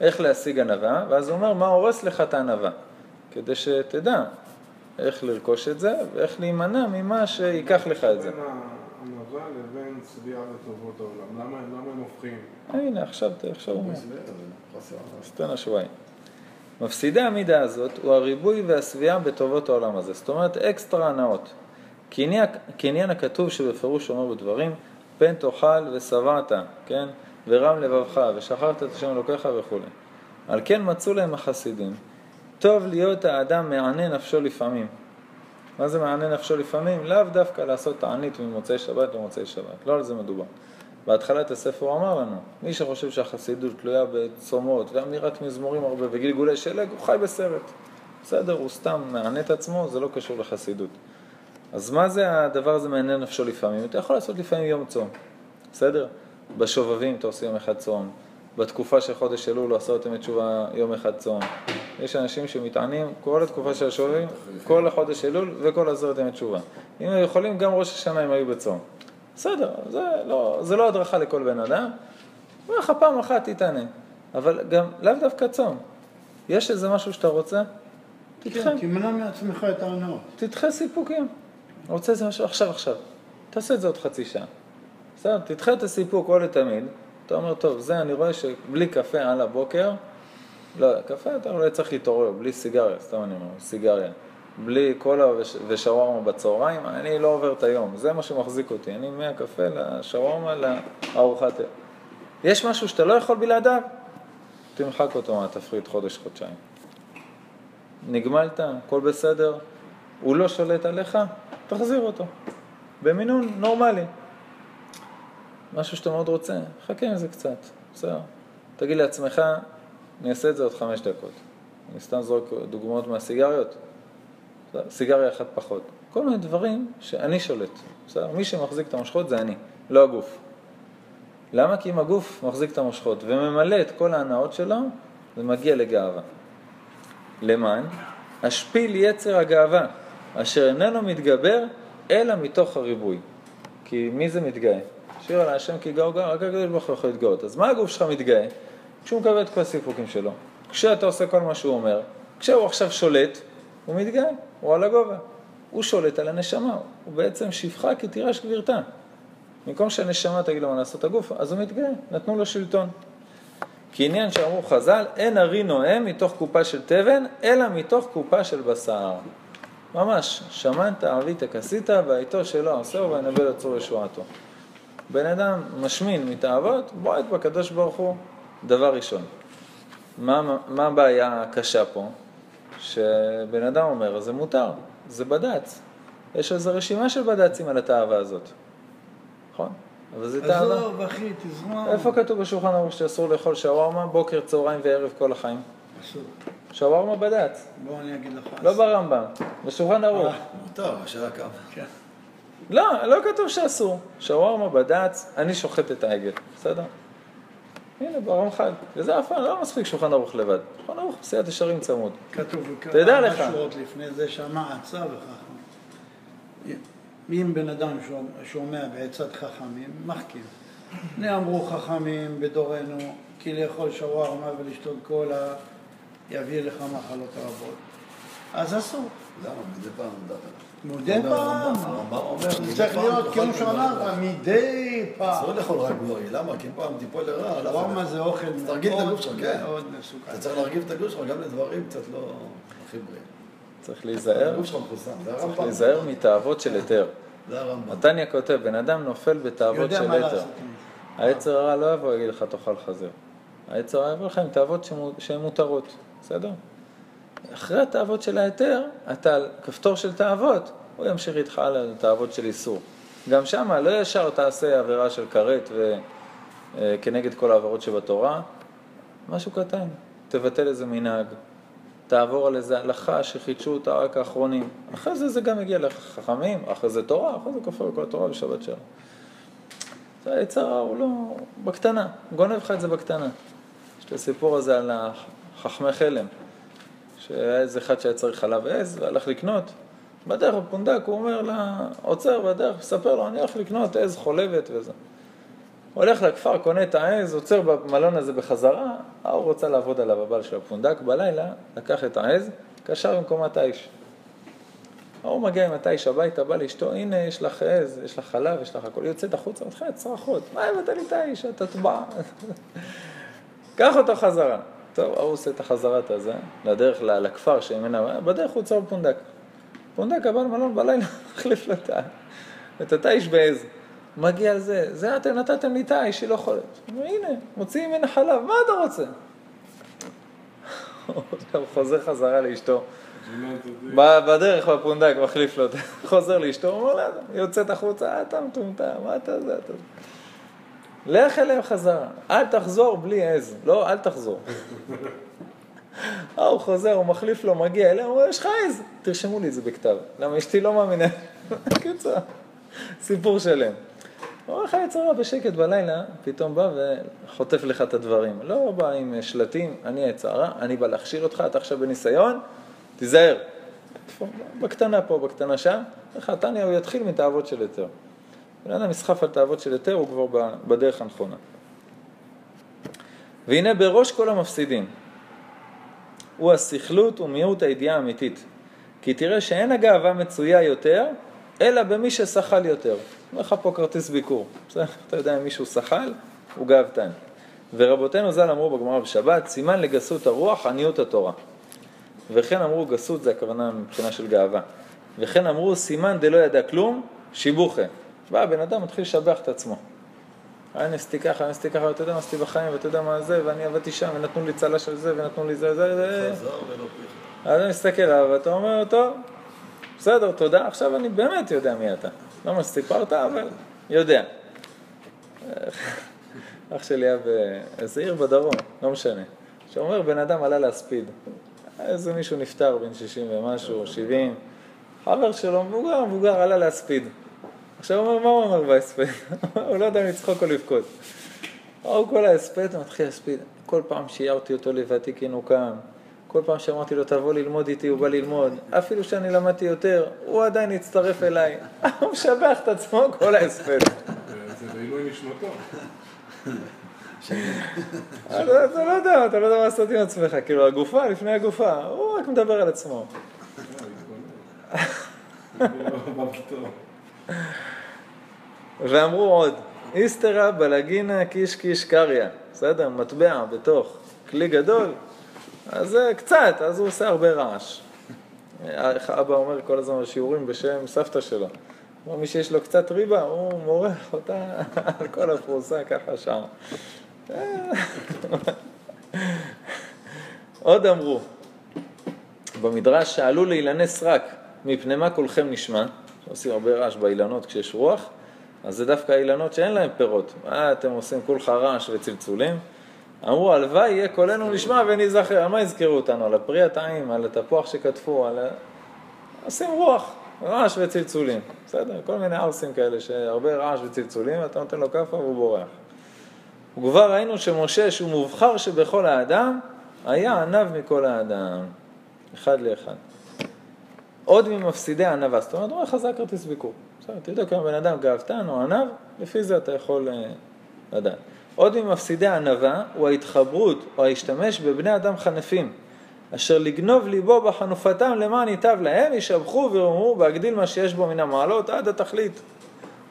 איך להשיג ענווה, ואז הוא אומר מה הורס לך את הענווה, כדי שתדע איך לרכוש את זה ואיך להימנע ממה ייקח לך את זה. בין הענווה לבין צביעה לטובות העולם. למה הם הופכים? הנה, עכשיו, עכשיו הוא אומר. חסר. אז תן השוויים. מפסידי המידה הזאת הוא הריבוי והשביעה בטובות העולם הזה, זאת אומרת אקסטרה הנאות. כעניין- הכתוב שבפירוש אומר בדברים, פן תאכל ושבעת, כן? ורם לבבך, ושכחת את השם אלוקיך וכו'. על כן מצאו להם החסידים. טוב להיות האדם מענה נפשו לפעמים. מה זה מענה נפשו לפעמים? לאו דווקא לעשות תענית ממוצאי שבת למוצאי שבת, לא על זה מדובר. בהתחלת הספר אמר לנו, מי שחושב שהחסידות תלויה בצומות ואמירת מזמורים הרבה וגלגולי שלג, הוא חי בסרט. בסדר, הוא סתם מענה את עצמו, זה לא קשור לחסידות. אז מה זה הדבר הזה מעניין נפשו לפעמים? אתה יכול לעשות לפעמים יום צום, בסדר? בשובבים אתה עושה יום אחד צום, בתקופה של חודש אלול לא עשה ימי תשובה יום אחד צום. יש אנשים שמתענים כל התקופה של השובבים, כל החודש אלול וכל עשרת ימי תשובה. אם הם יכולים, גם ראש השנה הם היו בצום. בסדר, זה לא, זה לא הדרכה לכל בן אדם. אומר לך פעם אחת תתענה, אבל גם לאו דווקא צום. יש איזה משהו שאתה רוצה? תדחה. כן, תמנע מעצמך את ההנאות. תדחה סיפוקים. רוצה איזה משהו עכשיו עכשיו. תעשה את זה עוד חצי שעה. בסדר? תדחה את הסיפוק או לתמיד. אתה אומר, טוב, זה אני רואה שבלי קפה על הבוקר, לא, קפה אתה אולי צריך להתעורר, בלי סיגריה, סתם אני אומר, סיגריה. בלי קולה וש- ושווארמה בצהריים, אני לא עובר את היום. זה מה שמחזיק אותי. אני מהקפה לשווארמה לארוחת. יש משהו שאתה לא יכול בלעדיו? תמחק אותו מהתפריט חודש-חודשיים. נגמלת, הכל בסדר, הוא לא שולט עליך, תחזיר אותו. במינון נורמלי. משהו שאתה מאוד רוצה, חכה עם זה קצת, בסדר. תגיד לעצמך, אני אעשה את זה עוד חמש דקות. אני סתם זורק דוגמאות מהסיגריות? סיגריה אחת פחות. כל מיני דברים שאני שולט, בסדר? מי שמחזיק את המושכות זה אני, לא הגוף. למה? כי אם הגוף מחזיק את המושכות וממלא את כל ההנאות שלו, זה מגיע לגאווה. למען השפיל יצר הגאווה, אשר איננו מתגבר אלא מתוך הריבוי. כי מי זה מתגאה? שיר על השם כי גאו גאו, רק הקדוש ברוך הוא יכול להתגאות. אז מה הגוף שלך מתגאה? כשהוא מקבל את כל הסיפוקים שלו. כשאתה עושה כל מה שהוא אומר, כשהוא עכשיו שולט, הוא מתגאה, הוא על הגובה. הוא שולט על הנשמה, הוא בעצם שפחה כי תירש גבירתה. במקום שהנשמה תגיד לו מה לעשות הגוף, אז הוא מתגאה, נתנו לו שלטון. כי עניין שאמרו חז"ל, אין ארי נואם מתוך קופה של תבן, אלא מתוך קופה של בשר. ממש, שמנת ערבית כסית, והאיתו שלא עשהו וינבא לצור ישועתו. בן אדם משמין מתאוות, בועט בקדוש ברוך הוא, דבר ראשון. מה, מה הבעיה הקשה פה? שבן אדם אומר, זה מותר. זה בד"ץ. יש איזו רשימה של בד"צים על התאווה הזאת. נכון? אבל זה תאווה. עזוב, אחי, תזרום. איפה כתוב בשולחן ערוך שאסור לאכול שווארמה בוקר, צהריים וערב כל החיים? אסור. שווארמה בד"ץ, בוא אני אגיד לך. לא. ברמב"ם, בשולחן ערוך. אה. מותר, השעה כמה. לא, לא כתוב שאסור. שווארמה בד"ץ, אני שוחט את העגל, בסדר? הנה, ברמח"ל. וזה אף פעם לא מספיק שולחן ערוך לבד. שולחן ערוך, סייעת ישרים צמוד. כתוב תדע לך. כמה שורות לפני זה שמע עצה וחכם. אם בן אדם שומע- בעצת חכמים, מחכים. הנה אמרו חכמים בדורנו, כי לאכול שווארמה ולשתות קולה יביא לך מחלות רבות. אז אסור. למה? מדי פעם מותר. מדי אומר פעם. הרמב"ם, הרמב"ם אומר, זה מדי צריך להיות כמו שאמרת. מדי פעם. אסור לאכול רק גורי, למה? כי אם פעם תיפול לרע, עליך. זה אוכל תרגיל את הגוף שלך, כן. אתה צריך להרגיב את הגוף שלך גם לדברים קצת לא הכי בריאים. צריך להיזהר, הגוף שלך מחוסן, זה צריך הרמב"ם. להיזהר מתאוות של היתר. זה הרמב"ם. נתניה כותב, בן אדם נופל בתאוות של היתר. היצר הרע לא יבוא ויגיד לך תאכל חזיר. היצר הרע יבוא לך עם תאוות שהן מותרות, בסדר? אחרי התאוות של ההיתר, אתה על כפתור של תאוות, הוא ימשיך איתך הלאה לתאוות של איסור. גם שמה לא ישר תעשה עבירה של כרת וכנגד כל העבירות שבתורה, משהו קטן, תבטל איזה מנהג, תעבור על איזה הלכה שחידשו אותה רק האחרונים. אחרי זה זה גם יגיע לחכמים, אחרי זה תורה, אחרי זה כופר כל התורה בשבת שלום. זה היצר הוא לא... בקטנה, גונב לך את זה בקטנה. יש את הסיפור הזה על חכמי חלם, שהיה איזה אחד שהיה צריך חלב עז והלך לקנות. בדרך בפונדק הוא אומר לה, עוצר בדרך, מספר לו, אני הולך לקנות עז חולבת וזה. הולך לכפר, קונה את העז, עוצר במלון הזה בחזרה, ההוא רוצה לעבוד עליו, הבעל של הפונדק, בלילה לקח את העז, קשר במקומת האיש. ההוא מגיע עם התיש הביתה, בא לאשתו, הנה יש לך עז, יש לך חלב, יש לך הכל, היא יוצאת החוצה, מתחילה צרחות, מה הבאת לי תיש, אתה טבע. קח אותו חזרה. טוב, ההוא עושה את החזרת הזה, לדרך לכפר שממנה, בדרך הוא עוצר בפונדק. פונדק הבא למלון בלילה, החליף לו את ה- את התיש בעז. מגיע לזה, זה אתם נתתם לי תיש, היא לא אומר, הנה, מוציאים ממנה חלב, מה אתה רוצה? הוא חוזר חזרה לאשתו. בדרך בפונדק מחליף לו, חוזר לאשתו, אומר לה, יוצאת החוצה, "אה, אתה מטומטם, מה אתה זה, אתה... לך אליהם חזרה, אל תחזור בלי עז, לא, אל תחזור. אה, הוא חוזר, הוא מחליף לו, מגיע אליהם, הוא אומר, יש לך עז, תרשמו לי את זה בכתב, למה אשתי לא מאמינה. קיצור, סיפור שלם. הוא אומר לך יצרה בשקט בלילה, פתאום בא וחוטף לך את הדברים. לא בא עם שלטים, אני היצרה, אני בא להכשיל אותך, אתה עכשיו בניסיון, תיזהר. בקטנה פה, בקטנה שם, איך תניא הוא יתחיל מתאוות של היתר. בן אדם נסחף על תאוות של היתר, הוא כבר בדרך הנכונה. והנה בראש כל המפסידים, הוא הסכלות ומיעוט הידיעה האמיתית. כי תראה שאין הגאווה מצויה יותר, אלא במי ששחל יותר. אומר לך פה כרטיס ביקור. בסדר? אתה יודע אם מישהו שחל, הוא גאוותן. ורבותינו ז"ל אמרו בגמרא בשבת, סימן לגסות הרוח, עניות התורה. וכן אמרו גסות זה הכוונה מבחינה של גאווה. וכן אמרו סימן דלא ידע כלום, שיבוכה. בא הבן אדם מתחיל לשבח את עצמו. היה נסתי ככה, נסתי ככה, ואתה יודע מה עשיתי בחיים, ואתה יודע מה זה, ואני עבדתי שם, ונתנו לי צל"ש של זה, ונתנו לי זה, זה, זה. חזר ולא פיך. אז אני מסתכל עליו, ואתה אומר, טוב, בסדר, תודה, עכשיו אני באמת יודע מי אתה. לא מה שסיפרת, אבל יודע. אח שלי היה באיזה עיר בדרום, לא משנה. שאומר, בן אדם עלה להספיד. איזה מישהו נפטר, בן 60 ומשהו, 70. חבר שלו, מבוגר, מבוגר, עלה להספיד. עכשיו הוא אומר, מה הוא אומר בהספד? הוא לא יודע אם לצחוק או לבכות. הוא כל ההספד, הוא מתחיל להספיד. כל פעם שהערתי אותו לוותיקין הוא קם. כל פעם שאמרתי לו, תבוא ללמוד איתי, הוא בא ללמוד. אפילו שאני למדתי יותר, הוא עדיין הצטרף אליי. הוא משבח את עצמו כל ההספד. זה לעילוי נשמתו. אתה אתה לא יודע, אתה לא יודע מה לעשות עם עצמך. כאילו, הגופה לפני הגופה, הוא רק מדבר על עצמו. ואמרו עוד, איסתרא בלגינא קיש קיש קריא, בסדר? מטבע בתוך כלי גדול, אז זה קצת, אז הוא עושה הרבה רעש. איך אבא אומר כל הזמן בשיעורים בשם סבתא שלו. הוא מי שיש לו קצת ריבה, הוא מורח אותה על כל הפרוסה ככה שעה. עוד אמרו, במדרש שאלו לאילני סרק, מפני מה קולכם נשמע? עושים הרבה רעש באילנות כשיש רוח, אז זה דווקא אילנות שאין להם פירות. מה אתם עושים כולך רעש וצלצולים? אמרו, הלוואי יהיה קולנו נשמע וניזכר. על מה יזכרו אותנו? על הפרי הטעים, על התפוח שקטפו, על... עושים רוח, רעש וצלצולים. בסדר? כל מיני ערסים כאלה שהרבה רעש וצלצולים, אתה נותן לו כאפה והוא בורח. וכבר ראינו שמשה, שהוא מובחר שבכל האדם, היה עניו מכל האדם. אחד לאחד. עוד ממפסידי הענווה, זאת אומרת, הוא אומר חזק כרטיס ביקור. בסדר, תבדוק אם הבן אדם גאוותן או ענב, לפי זה אתה יכול אה, לדעת. עוד ממפסידי הענווה הוא ההתחברות או ההשתמש בבני אדם חנפים, אשר לגנוב ליבו בחנופתם למען ייטב להם, ישבחו ויאמרו בהגדיל מה שיש בו מן המעלות עד התכלית,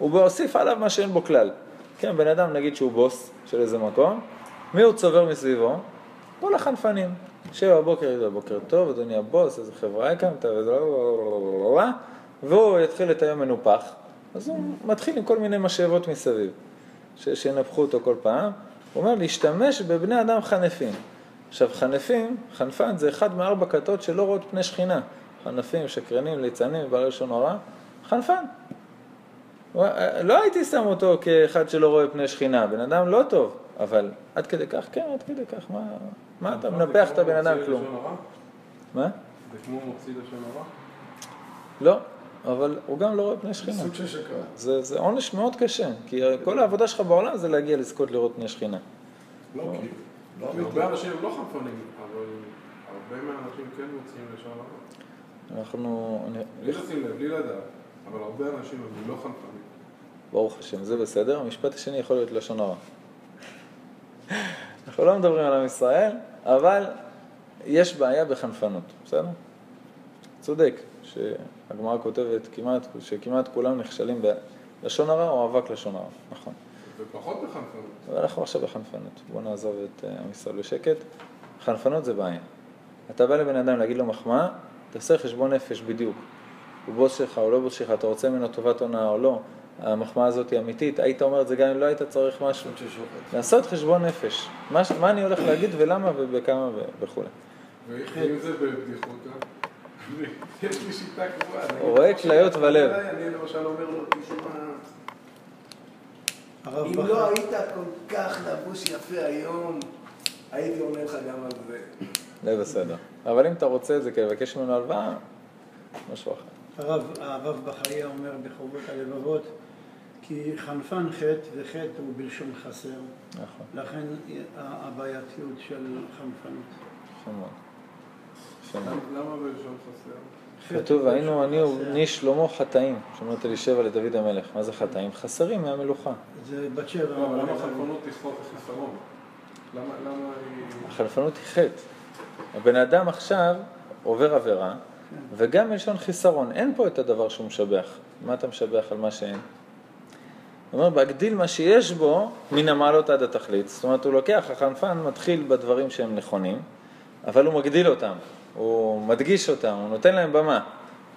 ובהוסיף עליו מה שאין בו כלל. כן, בן אדם נגיד שהוא בוס של איזה מקום, מי הוא צובר מסביבו? כל החנפנים. שבע בבוקר בוקר טוב, אדוני הבוס, איזה חברה הקמת, וזה לא, לא, והוא יתחיל את היום מנופח, אז הוא מתחיל עם כל מיני משאבות מסביב, ש- שינפחו אותו כל פעם. הוא אומר להשתמש בבני אדם חנפים. עכשיו חנפים, חנפן זה אחד מארבע כתות שלא רואות פני שכינה. חנפים, שקרנים, ליצנים, בעלי לשון הרע, חנפן. לא הייתי שם אותו כאחד שלא רואה פני שכינה, בן אדם לא טוב, אבל עד כדי כך, כן, עד כדי כך, מה, מה אתה מנפח את הבן אדם כלום? מה? זה כמו מוציא לשון הרע? לא, אבל הוא גם לא רואה פני שכינה. סוג של שקרן. זה, זה עונש מאוד קשה, כי כל העבודה שלך בעולם זה להגיע לזכות לראות פני שכינה. לא, כי לא כי אמיתי. הרבה אנשים הם לא חנפנים, אבל הרבה מהאנשים כן מוציאים לשון הרע. אנחנו, אני, בלי לשים לב, בלי לדעת, אבל הרבה אנשים הם לא חנפנים. ברוך השם, זה בסדר. המשפט השני יכול להיות לשון הרע. אנחנו לא מדברים על עם ישראל, אבל יש בעיה בחנפנות, בסדר? צודק, שהגמרא כותבת כמעט, שכמעט כולם נכשלים בלשון הרע או אבק לשון הרע, נכון. ופחות בחנפנות. אבל אנחנו עכשיו בחנפנות. בואו נעזוב את אה, עם ישראל בשקט. חנפנות זה בעיה. אתה בא לבן אדם להגיד לו מחמאה, תעשה חשבון נפש בדיוק. הוא בוס שלך או לא בוס שלך, אתה רוצה ממנו טובת הונאה או לא, המחמאה הזאת היא אמיתית, היית אומר את זה גם אם לא היית צריך משהו. לעשות חשבון נפש. מה, מה אני הולך להגיד ולמה ובכמה וכולי. ואם זה בבדיחותא, יש לי שיטה קבועה. רואה כליות שאתה ולב. אני למשל אומר לו, תשמע, אם לא היית כל כך לבוש יפה היום, הייתי עונה לך גם על זה. זה בסדר. אבל אם אתה רוצה את זה כדי לבקש ממנו הלוואה, משהו אחר. הרב, הרב בחיה אומר בחובות הלבבות, כי חנפן חטא וחטא הוא בלשון חסר, נכון, לכן הבעייתיות של חנפנות. יפה מאוד. יפה מאוד. למה בלשון חסר? חטא כתוב, היינו אני. ובני שלמה חטאים, שאומרת אלישבע לדוד המלך. מה זה חטאים? חסרים מהמלוכה. זה בת שבע. אבל למה חנפנות היא חוק חיסרון? למה למה היא... החלפנות היא חטא. הבן אדם עכשיו עובר עבירה, וגם מלשון חיסרון. אין פה את הדבר שהוא משבח. מה אתה משבח על מה שאין? הוא אומר, בהגדיל מה שיש בו מן המעלות עד התכלית. זאת אומרת, הוא לוקח, החנפן מתחיל בדברים שהם נכונים, אבל הוא מגדיל אותם, הוא מדגיש אותם, הוא נותן להם במה,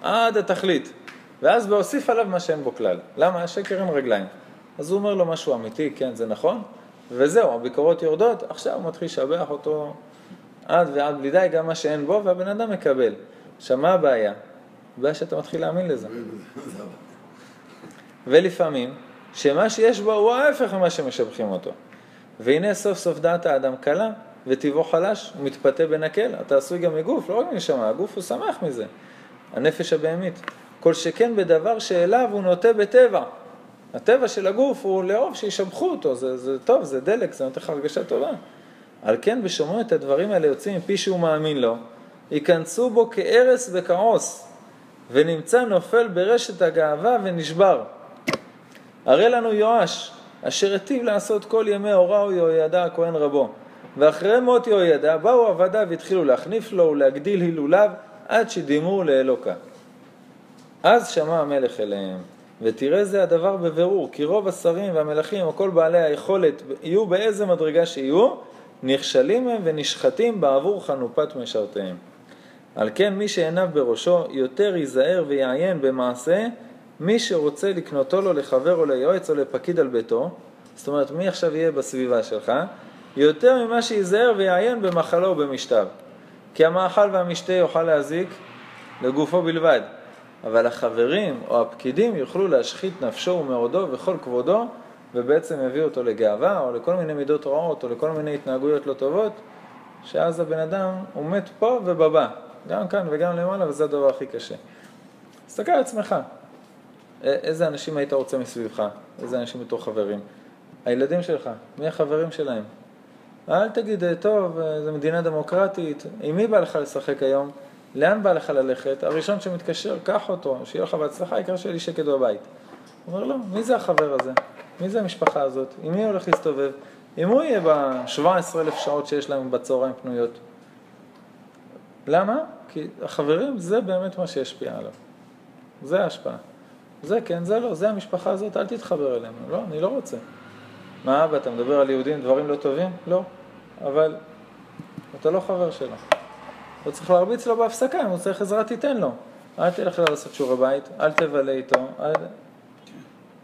עד התכלית. ואז בהוסיף עליו מה שאין בו כלל. למה? השקר אין רגליים. אז הוא אומר לו משהו אמיתי, כן, זה נכון, וזהו, הביקורות יורדות, עכשיו הוא מתחיל לשבח אותו עד ועד בלי די, גם מה שאין בו, והבן אדם מקבל. עכשיו, מה הבעיה? הבעיה שאתה מתחיל להאמין לזה. ולפעמים, שמה שיש בו הוא ההפך ממה שמשבחים אותו. והנה סוף סוף דעת האדם קלה, וטבעו חלש, הוא מתפתה בנקל. אתה עשוי גם מגוף, לא רק מנשמה, הגוף הוא שמח מזה. הנפש הבהמית. כל שכן בדבר שאליו הוא נוטה בטבע. הטבע של הגוף הוא לאהוב שישבחו אותו, זה, זה טוב, זה דלק, זה נותן לך הרגשה טובה. על כן בשומעו את הדברים האלה יוצאים מפי שהוא מאמין לו, ייכנסו בו כארס וכעוס, ונמצא נופל ברשת הגאווה ונשבר. הרי לנו יואש, אשר היטיב לעשות כל ימי הוראו יהוידע הכהן רבו. ואחרי מות יהוידע באו עבדיו והתחילו להחניף לו ולהגדיל הילוליו עד שדימו לאלוקה. אז שמע המלך אליהם, ותראה זה הדבר בבירור, כי רוב השרים והמלכים וכל בעלי היכולת יהיו באיזה מדרגה שיהיו, נכשלים הם ונשחטים בעבור חנופת משרתיהם. על כן מי שעיניו בראשו יותר ייזהר ויעיין במעשה מי שרוצה לקנותו לו לחבר או ליועץ או לפקיד על ביתו, זאת אומרת מי עכשיו יהיה בסביבה שלך, יותר ממה שייזהר ויעיין במחלו ובמשתיו. כי המאכל והמשתה יוכל להזיק לגופו בלבד, אבל החברים או הפקידים יוכלו להשחית נפשו ומאודו וכל כבודו, ובעצם יביאו אותו לגאווה, או לכל מיני מידות רעות, או לכל מיני התנהגויות לא טובות, שאז הבן אדם, הוא מת פה ובבא, גם כאן וגם למעלה, וזה הדבר הכי קשה. תסתכל על עצמך, איזה אנשים היית רוצה מסביבך, איזה אנשים בתור חברים. הילדים שלך, מי החברים שלהם? אל תגיד, "אה, טוב, אה, זו מדינה דמוקרטית, עם מי בא לך לשחק היום? לאן בא לך ללכת? הראשון שמתקשר, קח אותו, שיהיה לך בהצלחה, העיקר שיהיה לי שקט בבית. הוא אומר, לא, מי זה החבר הזה? מי זה המשפחה הזאת? עם מי הולך להסתובב? אם הוא יהיה ב-17,000 שעות שיש להם בצהריים פנויות. למה? כי החברים זה באמת מה שישפיע עליו. זה ההשפעה. זה כן, זה לא, זה המשפחה הזאת, אל תתחבר אליהם. לא, אני לא רוצה. מה אבא, אתה מדבר על יהודים, דברים לא טובים? לא. אבל אתה לא חבר שלו. אתה צריך להרביץ לו בהפסקה, אם הוא צריך עזרה תיתן לו. אל תלך לעשות שיעורי בית, אל תבלה איתו. אל...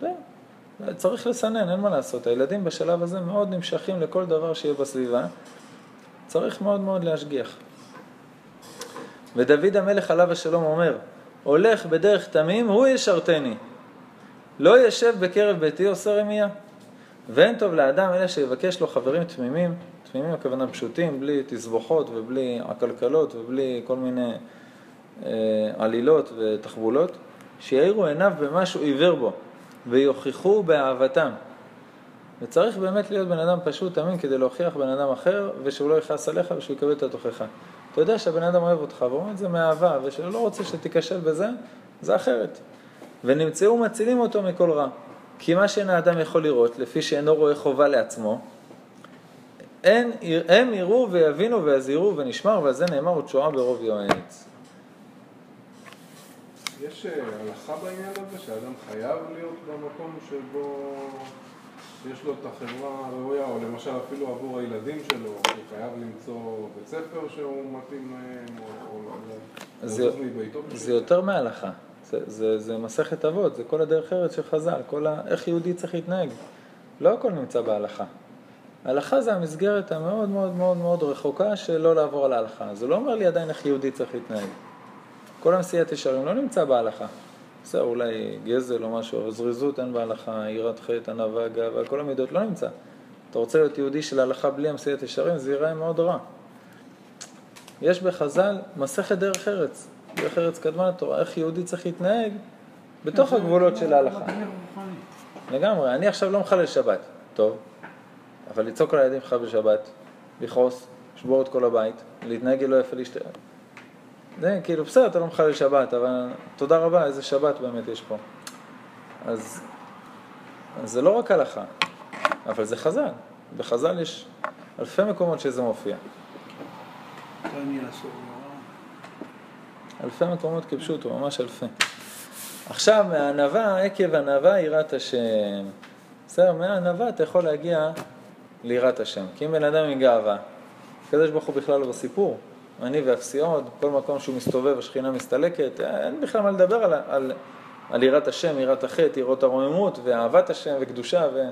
זה. צריך לסנן, אין מה לעשות. הילדים בשלב הזה מאוד נמשכים לכל דבר שיהיה בסביבה. צריך מאוד מאוד להשגיח. ודוד המלך עליו השלום אומר, הולך בדרך תמים, הוא ישרתני. לא ישב בקרב ביתי עושה רמייה. ואין טוב לאדם אלא שיבקש לו חברים תמימים, תמימים הכוונה פשוטים, בלי תסבוכות ובלי עקלקלות ובלי כל מיני אה, עלילות ותחבולות, שיאירו עיניו במה שהוא עיוור בו, ויוכיחו באהבתם. וצריך באמת להיות בן אדם פשוט, תמים, כדי להוכיח בן אדם אחר, ושהוא לא יכעס עליך ושהוא יקבל את התוכחה. אתה יודע שהבן אדם אוהב אותך, והוא אומר את זה מאהבה, ושהוא לא רוצה שתיכשל בזה, זה אחרת. ונמצאו מצילים אותו מכל רע. כי מה שאין האדם יכול לראות, לפי שאינו רואה חובה לעצמו, אין, הם יראו ויבינו ויזהירו ונשמר, ועל זה נאמר ותשועה ברוב יועץ. יש אה, הלכה בעניין הזה שאדם חייב להיות במקום שבו יש לו את החברה הראויה, או למשל אפילו עבור הילדים שלו, הוא חייב למצוא בית ספר שהוא מתאים להם, או- או לא- זה- מביתו. זה יותר מהלכה, זה, זה, זה מסכת אבות, זה כל הדרך ארץ של חז"ל, כל ה... איך יהודי צריך להתנהג. לא הכל נמצא בהלכה. ההלכה זה המסגרת המאוד מאוד מאוד מאוד רחוקה של לא לעבור על ההלכה. זה לא אומר לי עדיין איך יהודי צריך להתנהג. כל המסיעת ישרים לא נמצא בהלכה. בסדר, אולי גזל או משהו, אבל זריזות אין בהלכה, יראת חטא, ענווה, גאווה, כל המידות לא נמצא. אתה רוצה להיות יהודי של ההלכה בלי המסיעת ישרים, זה ייראה מאוד רע. יש בחז"ל מסכת דרך ארץ, דרך ארץ קדמה לתורה, איך יהודי צריך להתנהג בתוך הגבולות של ההלכה. לגמרי, אני עכשיו לא מחלל שבת, טוב, אבל לצעוק על הילדים שלך בשבת, לכעוס, לשבור את כל הבית, להתנהג לא יפה לאשתי. זה כאילו, בסדר, אתה לא מחלל שבת, אבל תודה רבה, איזה שבת באמת יש פה. אז, אז זה לא רק הלכה, אבל זה חז"ל. בחז"ל יש אלפי מקומות שזה מופיע. אלפי מקומות כפשוטו, ממש אלפי. עכשיו, מהענווה, עקב ענווה יראת השם. בסדר, מהענווה אתה יכול להגיע ליראת השם. כי אם בן אדם עם גאווה, הקדוש ברוך הוא בכלל לא בסיפור. אני ואפסי עוד, כל מקום שהוא מסתובב, השכינה מסתלקת, אין בכלל מה לדבר על, על, על יראת השם, יראת החטא, יראות הרוממות, ואהבת השם, וקדושה, ו,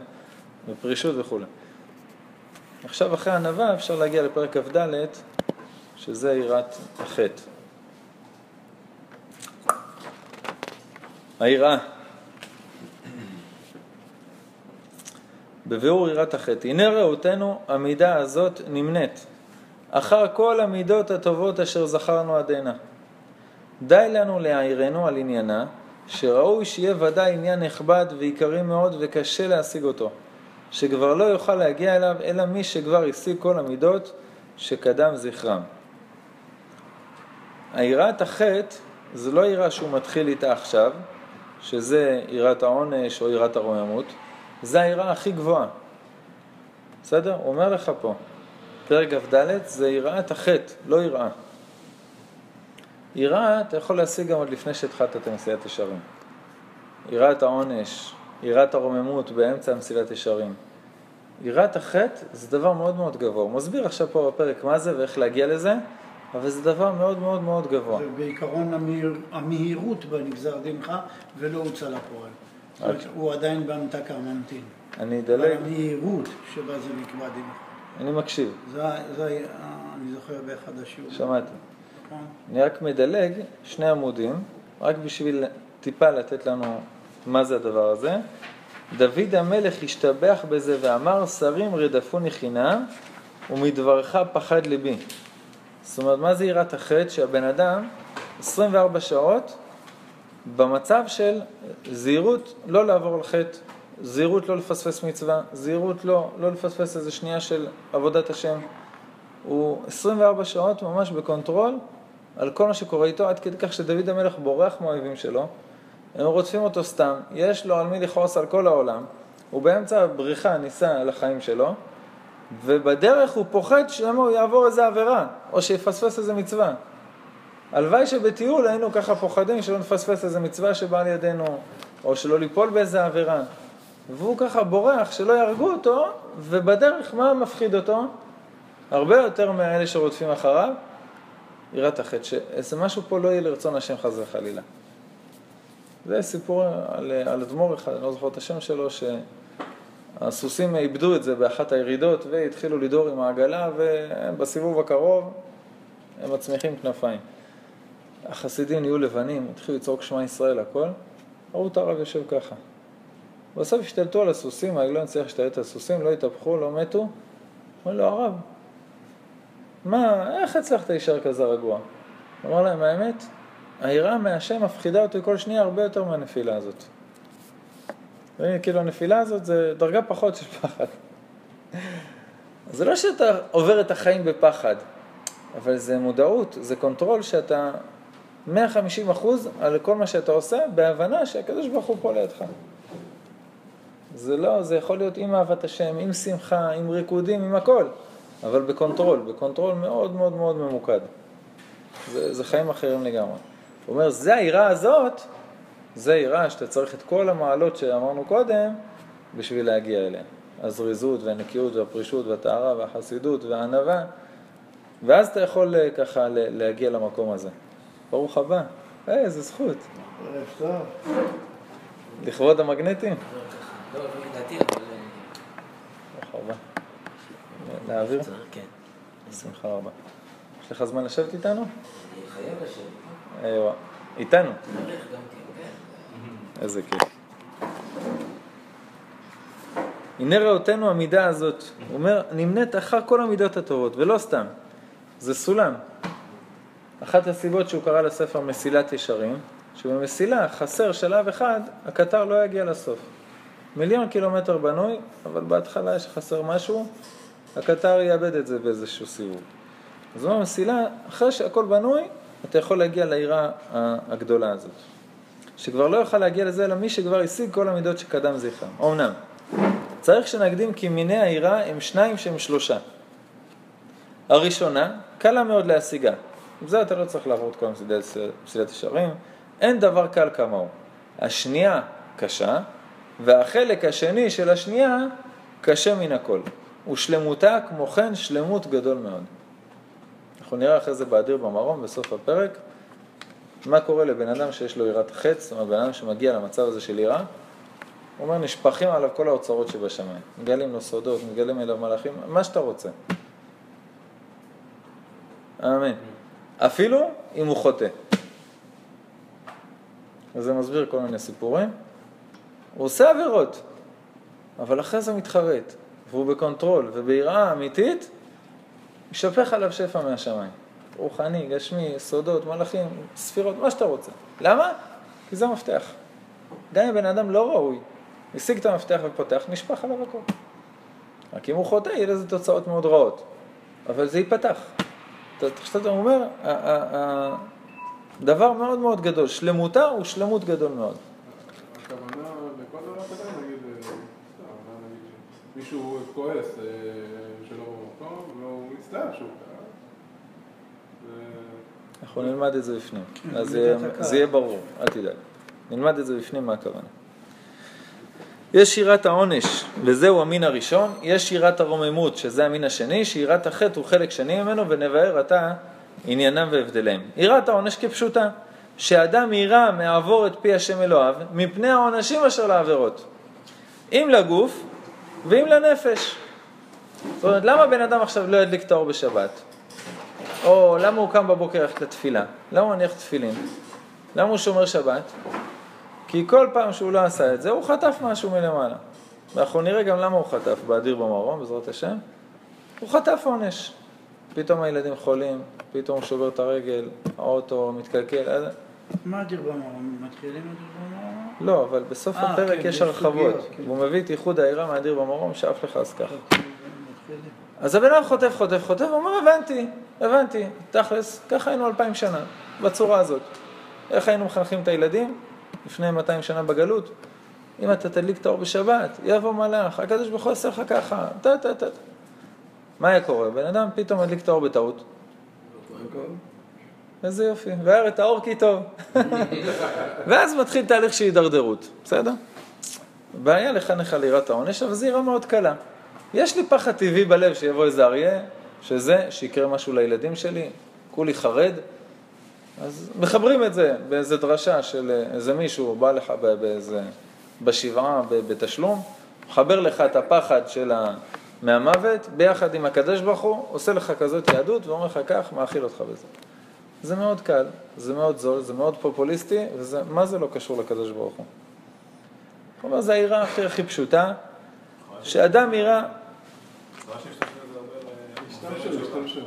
ופרישות וכולי. עכשיו, אחרי ענווה אפשר להגיע לפרק כ"ד, שזה יראת החטא. היראה. בביאור יראת החטא. הנה ראותנו, המידה הזאת נמנית אחר כל המידות הטובות אשר זכרנו עד הנה. די לנו להעירנו על עניינה, שראוי שיהיה ודאי עניין נכבד ועיקרי מאוד וקשה להשיג אותו, שכבר לא יוכל להגיע אליו אלא מי שכבר השיג כל המידות שקדם זכרם. היראת החטא זה לא יראה שהוא מתחיל איתה עכשיו, שזה יראת העונש או יראת הרוממות, זה היראה הכי גבוהה. בסדר? הוא אומר לך פה, פרק כ"ד זה יראת החטא, לא יראה. יראה אתה יכול להשיג גם עוד לפני שהתחלת את המסילת ישרים. יראת העונש, יראת הרוממות באמצע המסילת ישרים. יראת החטא זה דבר מאוד מאוד גבוה. הוא מסביר עכשיו פה בפרק מה זה ואיך להגיע לזה, אבל זה דבר מאוד מאוד מאוד גבוה. זה בעיקרון המהיר, המהירות בנגזר דינך ולא הוצא לפועל. הוא עדיין בהמתקה ממתין. אני אדלג, המהירות שבה זה נקבע דינך. אני מקשיב, זה, זה, אני זוכר באחד השיעורים. שמעתי. נכון? אני רק מדלג שני עמודים, רק בשביל טיפה לתת לנו מה זה הדבר הזה. דוד המלך השתבח בזה ואמר, שרים רדפוני חינם, ומדברך פחד ליבי. זאת אומרת, מה זה יראת החטא? שהבן אדם 24 שעות במצב של זהירות לא לעבור על חטא, זהירות לא לפספס מצווה, זהירות לא, לא לפספס איזה שנייה של עבודת השם. הוא 24 שעות ממש ב control על כל מה שקורה איתו, עד כדי כך שדוד המלך בורח מהאויבים שלו, הם רודפים אותו סתם, יש לו על מי לכעוס על כל העולם, הוא באמצע הבריחה ניסה על החיים שלו, ובדרך הוא פוחד שמא הוא יעבור איזה עבירה, או שיפספס איזה מצווה. הלוואי שבטיול היינו ככה פוחדים שלא נפספס איזה מצווה שבאה לידינו, או שלא ליפול באיזה עבירה. והוא ככה בורח, שלא יהרגו אותו, ובדרך מה מפחיד אותו? הרבה יותר מאלה שרודפים אחריו, יראת החטא, שאיזה משהו פה לא יהיה לרצון השם חס וחלילה. זה סיפור על, אדמו"ר אחד, אני לא זוכר את השם שלו, שהסוסים איבדו את זה באחת הירידות והתחילו לדור עם העגלה, ובסיבוב הקרוב הם מצמיחים כנפיים. החסידים נהיו לבנים, התחילו לצעוק שמע ישראל הכל, ראו את הרב יושב ככה. בסוף השתלטו על הסוסים, העגלון הצליח להשתלט על הסוסים, לא התהפכו, לא מתו. אומר לו, הרב, מה, איך הצלחת להישאר כזה רגוע? אמר להם, האמת, היראה מהשם מפחידה אותי כל שנייה הרבה יותר מהנפילה הזאת. כאילו הנפילה הזאת זה דרגה פחות של פחד. זה לא שאתה עובר את החיים בפחד, אבל זה מודעות, זה control שאתה 150 אחוז על כל מה שאתה עושה, בהבנה שהקדוש ברוך הוא פה לידך. זה לא, זה יכול להיות עם אהבת השם, עם שמחה, עם ריקודים, עם הכל, אבל ב control, ב control מאוד מאוד מאוד ממוקד. זה, זה חיים אחרים לגמרי. הוא אומר, זה היראה הזאת, זה יראה שאתה צריך את כל המעלות שאמרנו קודם בשביל להגיע אליה. הזריזות והנקיות והפרישות והטהרה והחסידות והענווה, ואז אתה יכול אה, ככה להגיע למקום הזה. ברוך הבא. איזה זכות. לכבוד המגנטים? לא, לדעתי, אבל... ברוך הבא. להעביר? כן. בשמחה רבה. יש לך זמן לשבת איתנו? חייב לשבת. איווה. איתנו. איזה כיף. הנה ראותנו המידה הזאת, הוא אומר, נמנית אחר כל המידות הטובות, ולא סתם, זה סולם. אחת הסיבות שהוא קרא לספר מסילת ישרים, שבמסילה חסר שלב אחד, הקטר לא יגיע לסוף. מיליון קילומטר בנוי, אבל בהתחלה יש חסר משהו, הקטר יאבד את זה באיזשהו סיבוב. אז במסילה, אחרי שהכל בנוי, אתה יכול להגיע לעירה הגדולה הזאת. שכבר לא יוכל להגיע לזה אלא מי שכבר השיג כל המידות שקדם זכרם. אמנם, צריך שנקדים כי מיני העירה הם שניים שהם שלושה. הראשונה, קלה מאוד להשיגה. עם זה אתה לא צריך לעבור את כל מסילת ישרים. אין דבר קל כמוהו. השנייה קשה, והחלק השני של השנייה קשה מן הכל. ושלמותה כמו כן שלמות גדול מאוד. אנחנו נראה אחרי זה באדיר במרום בסוף הפרק, מה קורה לבן אדם שיש לו יראת חץ, זאת אומרת בן אדם שמגיע למצב הזה של יראה, הוא אומר נשפכים עליו כל האוצרות שבשמיים, מגלים לו סודות, מגלים אליו מלאכים, מה שאתה רוצה. אמן. אפילו אם הוא חוטא. וזה מסביר כל מיני סיפורים. הוא עושה עבירות, אבל אחרי זה מתחרט, והוא ב control וביראה אמיתית, יישפך עליו שפע מהשמיים. רוחני, גשמי, סודות, מלאכים, ספירות, מה שאתה רוצה. למה? כי זה המפתח. גם אם בן אדם לא ראוי, השיג את המפתח ופותח, נשפך עליו הכל. רק אם הוא חוטא, יהיה לזה תוצאות מאוד רעות. אבל זה ייפתח. אתה אומר, דבר מאוד מאוד גדול, שלמותה הוא שלמות גדול מאוד. הכוונה בכל דבר כזה, נגיד, אה, סתם, נגיד מישהו כועס אה, שלא טוב, והוא מצטער שהוא קרה. אנחנו נלמד את זה בפנים, אז הכעס. זה יהיה ברור, אל תדאג. נלמד את זה בפנים מה הכוונה. יש שירת העונש, וזהו המין הראשון, יש שירת הרוממות, שזה המין השני, שירת החטא הוא חלק שני ממנו, ונבהר עתה עניינם והבדליהם. יראת העונש כפשוטה, שאדם יירא מעבור את פי השם אלוהיו, מפני העונשים אשר לעבירות. אם לגוף ואם לנפש. זאת אומרת, למה בן אדם עכשיו לא ידליק את האור בשבת? או למה הוא קם בבוקר ללכת לתפילה? למה הוא מניח תפילין? למה הוא שומר שבת? כי כל פעם שהוא לא עשה את זה, הוא חטף משהו מלמעלה. ואנחנו נראה גם למה הוא חטף באדיר במרום, בעזרת השם. הוא חטף עונש. פתאום הילדים חולים, פתאום הוא שובר את הרגל, האוטו מתקלקל. אז- מה אדיר במרום? מתחילים אדיר במרום? לא, אבל בסוף אה, הפרק כן, יש הרחבות. כן. והוא מביא את איחוד העירה מהאדיר במרום, שאף לך אז ככה. מתחילים. אז הבן אדם חוטף, חוטף, חוטף, הוא אומר, הבנתי, הבנתי, תכלס, ככה היינו אלפיים שנה, בצורה הזאת. איך היינו מחנכים את הילדים לפני 200 שנה בגלות? אם אתה תדליק את האור בשבת, יבוא מלאך, הקדוש ברוך הוא יעשה לך ככה, טה טה טה. מה היה קורה? בן אדם פתאום מדליק את האור בטעות, איזה יופי, והאר את האור כי טוב. ואז מתחיל תהליך של הידרדרות, בסדר? בעיה לחנך על יראת העונש, אבל זו יראה מאוד קלה. יש לי פחד טבעי בלב שיבוא איזה אריה, שזה, שיקרה משהו לילדים שלי, כולי חרד, אז מחברים את זה באיזה דרשה של איזה מישהו, בא לך באיזה, בשבעה, בתשלום, מחבר לך את הפחד של ה... מהמוות, ביחד עם הקדוש ברוך הוא, עושה לך כזאת יהדות ואומר לך כך, מאכיל אותך בזה. זה מאוד קל, זה מאוד זול, זה מאוד פופוליסטי, וזה, מה זה לא קשור לקדוש ברוך הוא? כלומר, זו העירה הכי הכי פשוטה, שאדם יירא, רש"י משתמש בזה הרבה ל- השתמשו, השתמשו.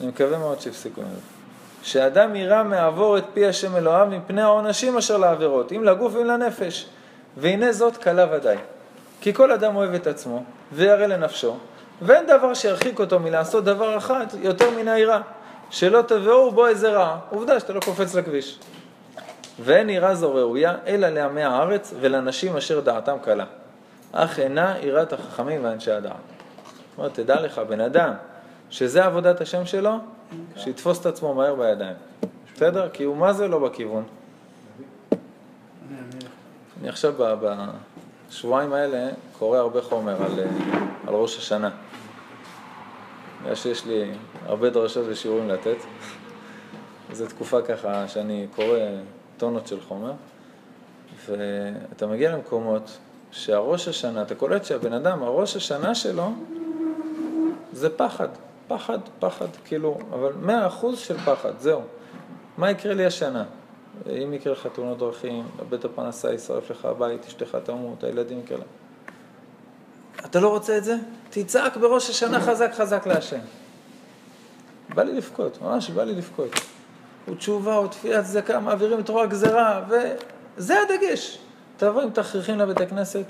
אני מקווה מאוד שיפסיקו עם זה, שאדם יירא מעבור את פי השם אלוהיו מפני העונשים אשר לעבירות, אם לגוף ואם לנפש, והנה זאת קלה ודאי. כי כל אדם אוהב את עצמו, וירא לנפשו, ואין דבר שירחיק אותו מלעשות דבר אחד יותר מן היראה, שלא תבואו בו איזה רע. עובדה שאתה לא קופץ לכביש. ואין יראה זו ראויה, אלא לעמי הארץ ולנשים אשר דעתם קלה. אך אינה יראת החכמים ואנשי הדעת. זאת אומרת, תדע לך, בן אדם, שזה עבודת השם שלו, שיתפוס את עצמו מהר בידיים. בסדר? כי הוא מה זה לא בכיוון. אני- עכשיו בשבועיים האלה קורא הרבה חומר על, אה, על ראש השנה. בגלל שיש לי הרבה דרשות ושיעורים לתת. זו תקופה ככה שאני קורא טונות של חומר, ואתה מגיע למקומות שהראש השנה, אתה קולט שהבן אדם, הראש השנה שלו זה פחד, פחד, פחד, כאילו, אבל מאה אחוז של פחד, זהו. מה יקרה לי השנה? אם יקרה לך תאונות דרכים, בית הפרנסה יישרף לך הבית, אשתך תמות, הילדים יקרה. אתה לא רוצה את זה? תצעק בראש השנה חזק חזק להשם. בא לי לבכות, ממש בא לי לבכות. ותשובה ותפילת צדקה, מעבירים את רוע הגזרה, וזה הדגש. תבוא עם תכריכים לבית הכנסת,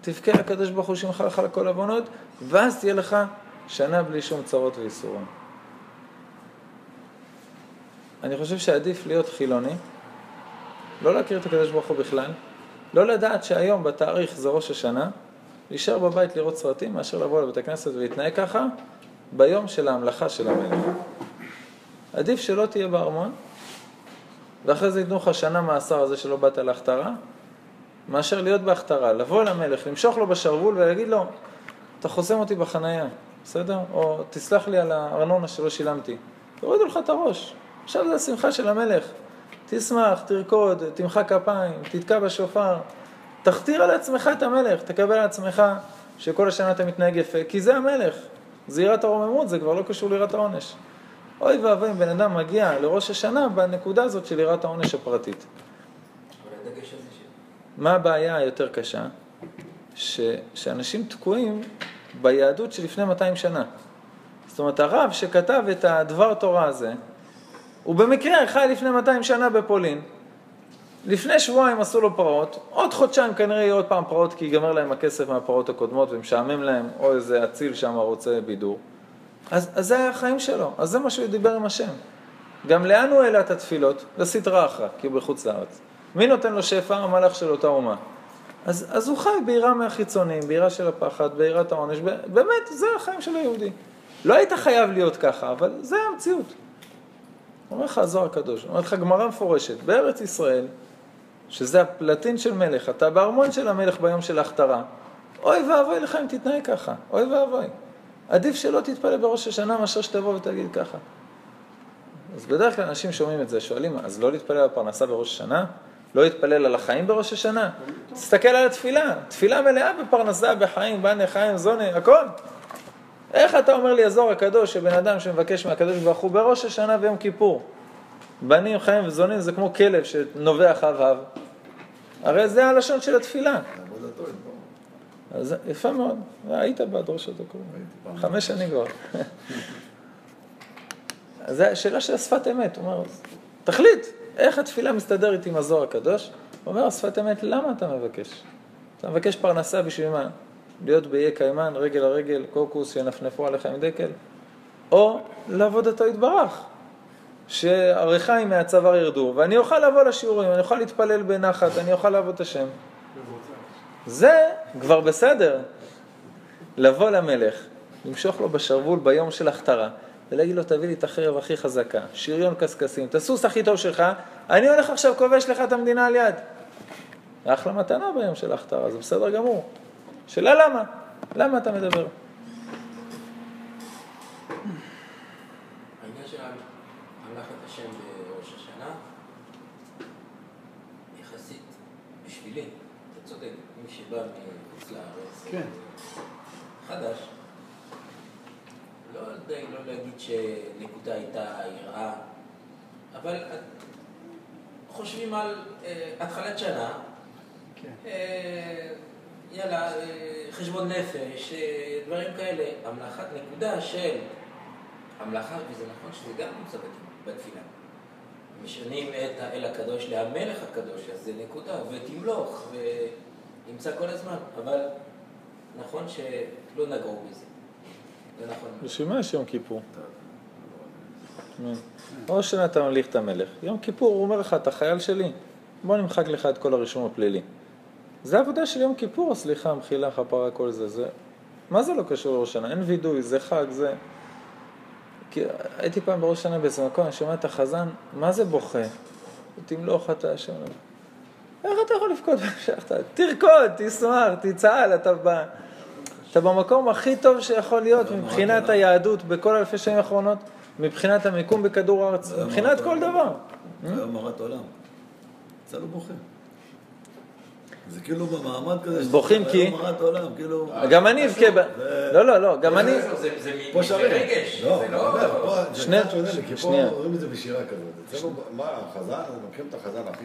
תבכה לקדוש ברוך הוא שימחה לך לכל עוונות, ואז תהיה לך שנה בלי שום צרות וייסורים. אני חושב שעדיף להיות חילוני, לא להכיר את הקדוש ברוך הוא בכלל, לא לדעת שהיום בתאריך זה ראש השנה, להישאר בבית לראות סרטים מאשר לבוא לבית הכנסת ולהתנהג ככה ביום של ההמלכה של המלך. עדיף שלא תהיה בארמון, ואחרי זה ייתנו לך שנה מאסר על זה שלא באת להכתרה, מאשר להיות בהכתרה, לבוא למלך, למשוך לו בשרוול ולהגיד לו, אתה חוסם אותי בחנייה, בסדר? או תסלח לי על הארנונה שלא שילמתי. תורידו לך את הראש. עכשיו זה השמחה של המלך. תשמח, תרקוד, תמחא כפיים, תתקע בשופר. תכתיר על עצמך את המלך, תקבל על עצמך שכל השנה אתה מתנהג יפה, כי זה המלך. זה יראת הרוממות, זה כבר לא קשור ליראת העונש. אוי ואבוי אם בן אדם מגיע לראש השנה בנקודה הזאת של יראת העונש הפרטית. מה הבעיה היותר קשה? ש, שאנשים תקועים ביהדות שלפני 200 שנה. זאת אומרת, הרב שכתב את הדבר תורה הזה, הוא במקרה חי לפני 200 שנה בפולין. לפני שבועיים עשו לו פרעות, עוד חודשיים כנראה יהיו עוד פעם פרעות כי ייגמר להם הכסף מהפרעות הקודמות ומשעמם להם, או איזה אציל שם רוצה בידור. אז, אז זה היה החיים שלו, אז זה מה שהוא דיבר עם השם. גם לאן הוא העלה את התפילות? לסטרא אחרא, כי הוא בחוץ לארץ. מי נותן לו שפע? המלאך של אותה אומה. אז, אז הוא חי ביראה מהחיצונים, ביראה של הפחד, ביראת העונש, באמת, זה החיים של היהודי. לא היית חייב להיות ככה, אבל זה המציאות. אומר לך הזוהר הקדוש, אומר לך גמרא מפורשת, בארץ ישראל, שזה הפלטין של מלך, אתה בארמון של המלך ביום של ההכתרה, אוי ואבוי לך אם תתנהג ככה, אוי ואבוי. עדיף שלא תתפלל בראש השנה מאשר שתבוא ותגיד ככה. אז בדרך כלל אנשים שומעים את זה, שואלים, אז לא להתפלל על הפרנסה בראש השנה? לא להתפלל על החיים בראש השנה? תסתכל על התפילה, תפילה מלאה בפרנסה, בחיים, בנה, חיים, זונה, הכל. איך אתה אומר לי, הזוהר הקדוש, שבן אדם שמבקש מהקדוש ברוך הוא בראש השנה ויום כיפור, בנים חיים וזונים זה כמו כלב שנובח אב הרי זה הלשון של התפילה. אז יפה מאוד, היית בדרשות הקרובות, פעם. חמש שנים כבר. זו שאלה של השפת אמת, הוא אומר, תחליט, איך התפילה מסתדרת עם הזוהר הקדוש? הוא אומר, שפת אמת, למה אתה מבקש? אתה מבקש פרנסה בשביל מה? להיות באיי קיימן, רגל על רגל, קוקוס, ינפנפו עליך עם דקל? או לעבוד אותו יתברך, שהריחיים מהצוואר ירדו, ואני אוכל לבוא לשיעורים, אני אוכל להתפלל בנחת, אני אוכל לעבוד את השם. זה כבר בסדר. לבוא למלך, למשוך לו בשרוול ביום של הכתרה, ולהגיד לו, תביא לי את החרב הכי חזקה, שריון קשקשים, את הסוס הכי טוב שלך, אני הולך עכשיו כובש לך את המדינה על יד. אחלה מתנה ביום של ההכתרה, זה בסדר גמור. שאלה למה? למה אתה מדבר? בשבילי, אתה צודק, מי שבא מחוץ לארץ, כן. חדש, לא יודע, לא להגיד שנקודה הייתה יראה, אבל חושבים על אה, התחלת שנה, כן. אה, יאללה, אה, חשבון נפש, אה, דברים כאלה. המלאכת נקודה של המלאכה, וזה נכון שזה גם נמצא בת- בתפילה. משנים את האל הקדוש להמלך הקדוש, אז זה נקודה, ותמלוך, ונמצא כל הזמן. אבל נכון שלא נגעו בזה. בשביל מה יש יום כיפור? או שנה אתה ממליך את המלך. יום כיפור הוא אומר לך, אתה חייל שלי, בוא נמחק לך את כל הרישום הפלילי. זה עבודה של יום כיפור, סליחה, מחילה, כפרה, כל זה. זה... מה זה לא קשור לראש שנה? אין וידוי, זה חג, זה... כי הייתי פעם בראש שנה באיזה מקום, אני שומע את החזן, מה זה בוכה? תמלוך אתה השם. איך אתה יכול לבכות? תרקוד, תשמח, תצהל, אתה ב... אתה במקום הכי טוב שיכול להיות מבחינת היהדות בכל אלפי שנים האחרונות, מבחינת המיקום בכדור הארץ, מבחינת. כל דבר. היום מרת עולם. יצא לו בוכה. זה כאילו במעמד כזה. בוכים כי- היום מרת עולם, כאילו... גם אני אבכה ב... לא, לא, לא, גם אני... זה- זה- זה פה. רגש, לא, זה לא... פה זה שני- קצת שונה לי, כי פה שנייה. רואים את זה בשירה כזאת. מה, החזן, לוקחים את החזן הכי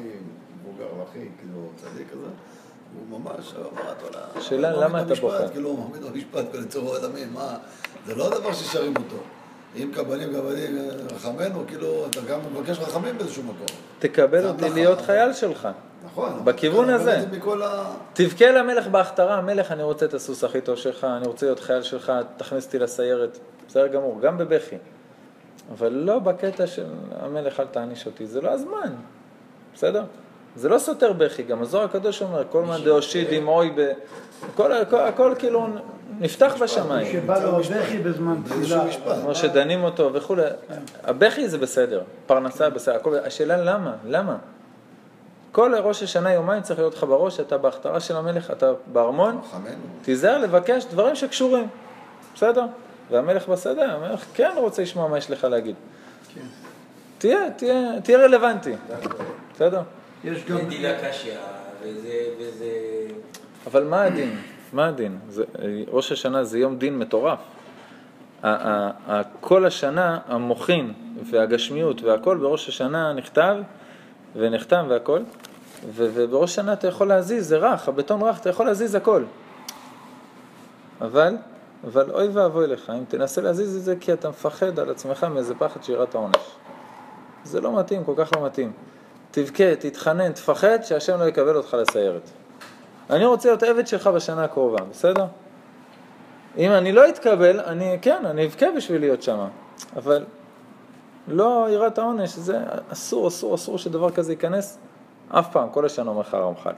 מבוגר והכי, כאילו, צדיק כזה, הוא ממש, מרת עולם. השאלה, למה אתה בוכה? כאילו, הוא מעמיד במשפט כל יצור העולמים, מה, זה לא דבר ששרים אותו. אם קבלים קבלים רחמנו, כאילו, אתה גם מבקש רחמים באיזשהו מקום. תקבל אותי. להיות חייל שלך. נכון. בכיוון הזה. תבכה למלך בהכתרה, המלך, אני רוצה את הסוס הכי טוב שלך, אני רוצה להיות חייל שלך, תכניס אותי לסיירת. בסדר גמור, גם בבכי. אבל לא בקטע של המלך, אל תעניש אותי, זה לא הזמן. בסדר? זה לא סותר בכי, גם הזוהר הקדוש אומר, כל מאן דאושיד דמעוי ב... הכל, הכל, הכל כאילו נפתח בשמיים. שבא לו בכי בזמן תפילה. כמו שדנים אותו וכולי. הבכי זה בסדר, פרנסה בסדר, הכל... השאלה למה? למה? כל ראש השנה יומיים צריך להיות לך בראש, אתה בהכתרה של המלך, אתה בארמון. תיזהר לבקש דברים שקשורים, בסדר? והמלך בסדר, המלך כן רוצה לשמוע מה יש לך להגיד. כן. תהיה, תהיה, תהיה רלוונטי, בסדר? יש גם... זה דילה קשיא, וזה... וזה... אבל מה הדין? מה הדין? זה, ראש השנה זה יום דין מטורף. כל השנה, המוחין והגשמיות והכל בראש השנה נכתב ונחתם והכל, ובראש השנה אתה יכול להזיז, זה רך, הבטון רך, אתה יכול להזיז הכל. אבל, אבל אוי ואבוי לך, אם תנסה להזיז את זה כי אתה מפחד על עצמך מאיזה פחד שירת העונש. זה לא מתאים, כל כך לא מתאים. תבכה, תתחנן, תפחד שהשם לא יקבל אותך לסיירת. אני רוצה להיות עבד שלך בשנה הקרובה, בסדר? אם אני לא אתקבל, אני, כן, אני אבכה בשביל להיות שם, אבל לא יראת העונש, זה אסור, אסור, אסור שדבר כזה ייכנס אף פעם, כל השנה אומר לך הרמח"ל.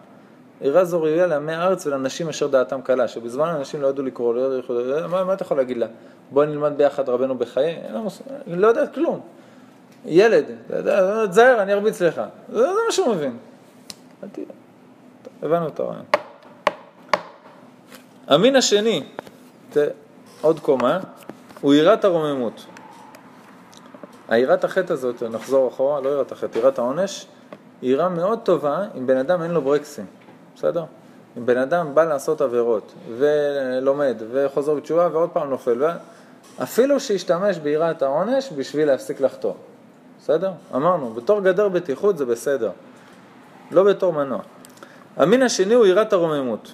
יראה זו ראויה לעמי הארץ ולנשים אשר דעתם קלה, שבזמן אנשים לא ידעו לקרוא, לא ידעו מה, מה אתה יכול להגיד לה? בואי נלמד ביחד רבנו בחיי, היא לא יודעת כלום. ילד, תזהר, אני ארביץ לך, זה, זה מה שהוא מבין. אל תהיה. הבנו את הרעיון. המין השני, ת- עוד קומה, הוא יראת הרוממות. היראת החטא הזאת, נחזור אחורה, לא יראת החטא, יראת העונש, היא יראה מאוד טובה אם בן אדם אין לו ברקסים, בסדר? אם בן אדם בא לעשות עבירות, ולומד, וחוזר בתשובה, ועוד פעם נופל. אפילו שישתמש ביראת העונש בשביל להפסיק לחטוא. בסדר? אמרנו, בתור גדר בטיחות זה בסדר, לא בתור מנוע. המין השני הוא יראת הרוממות,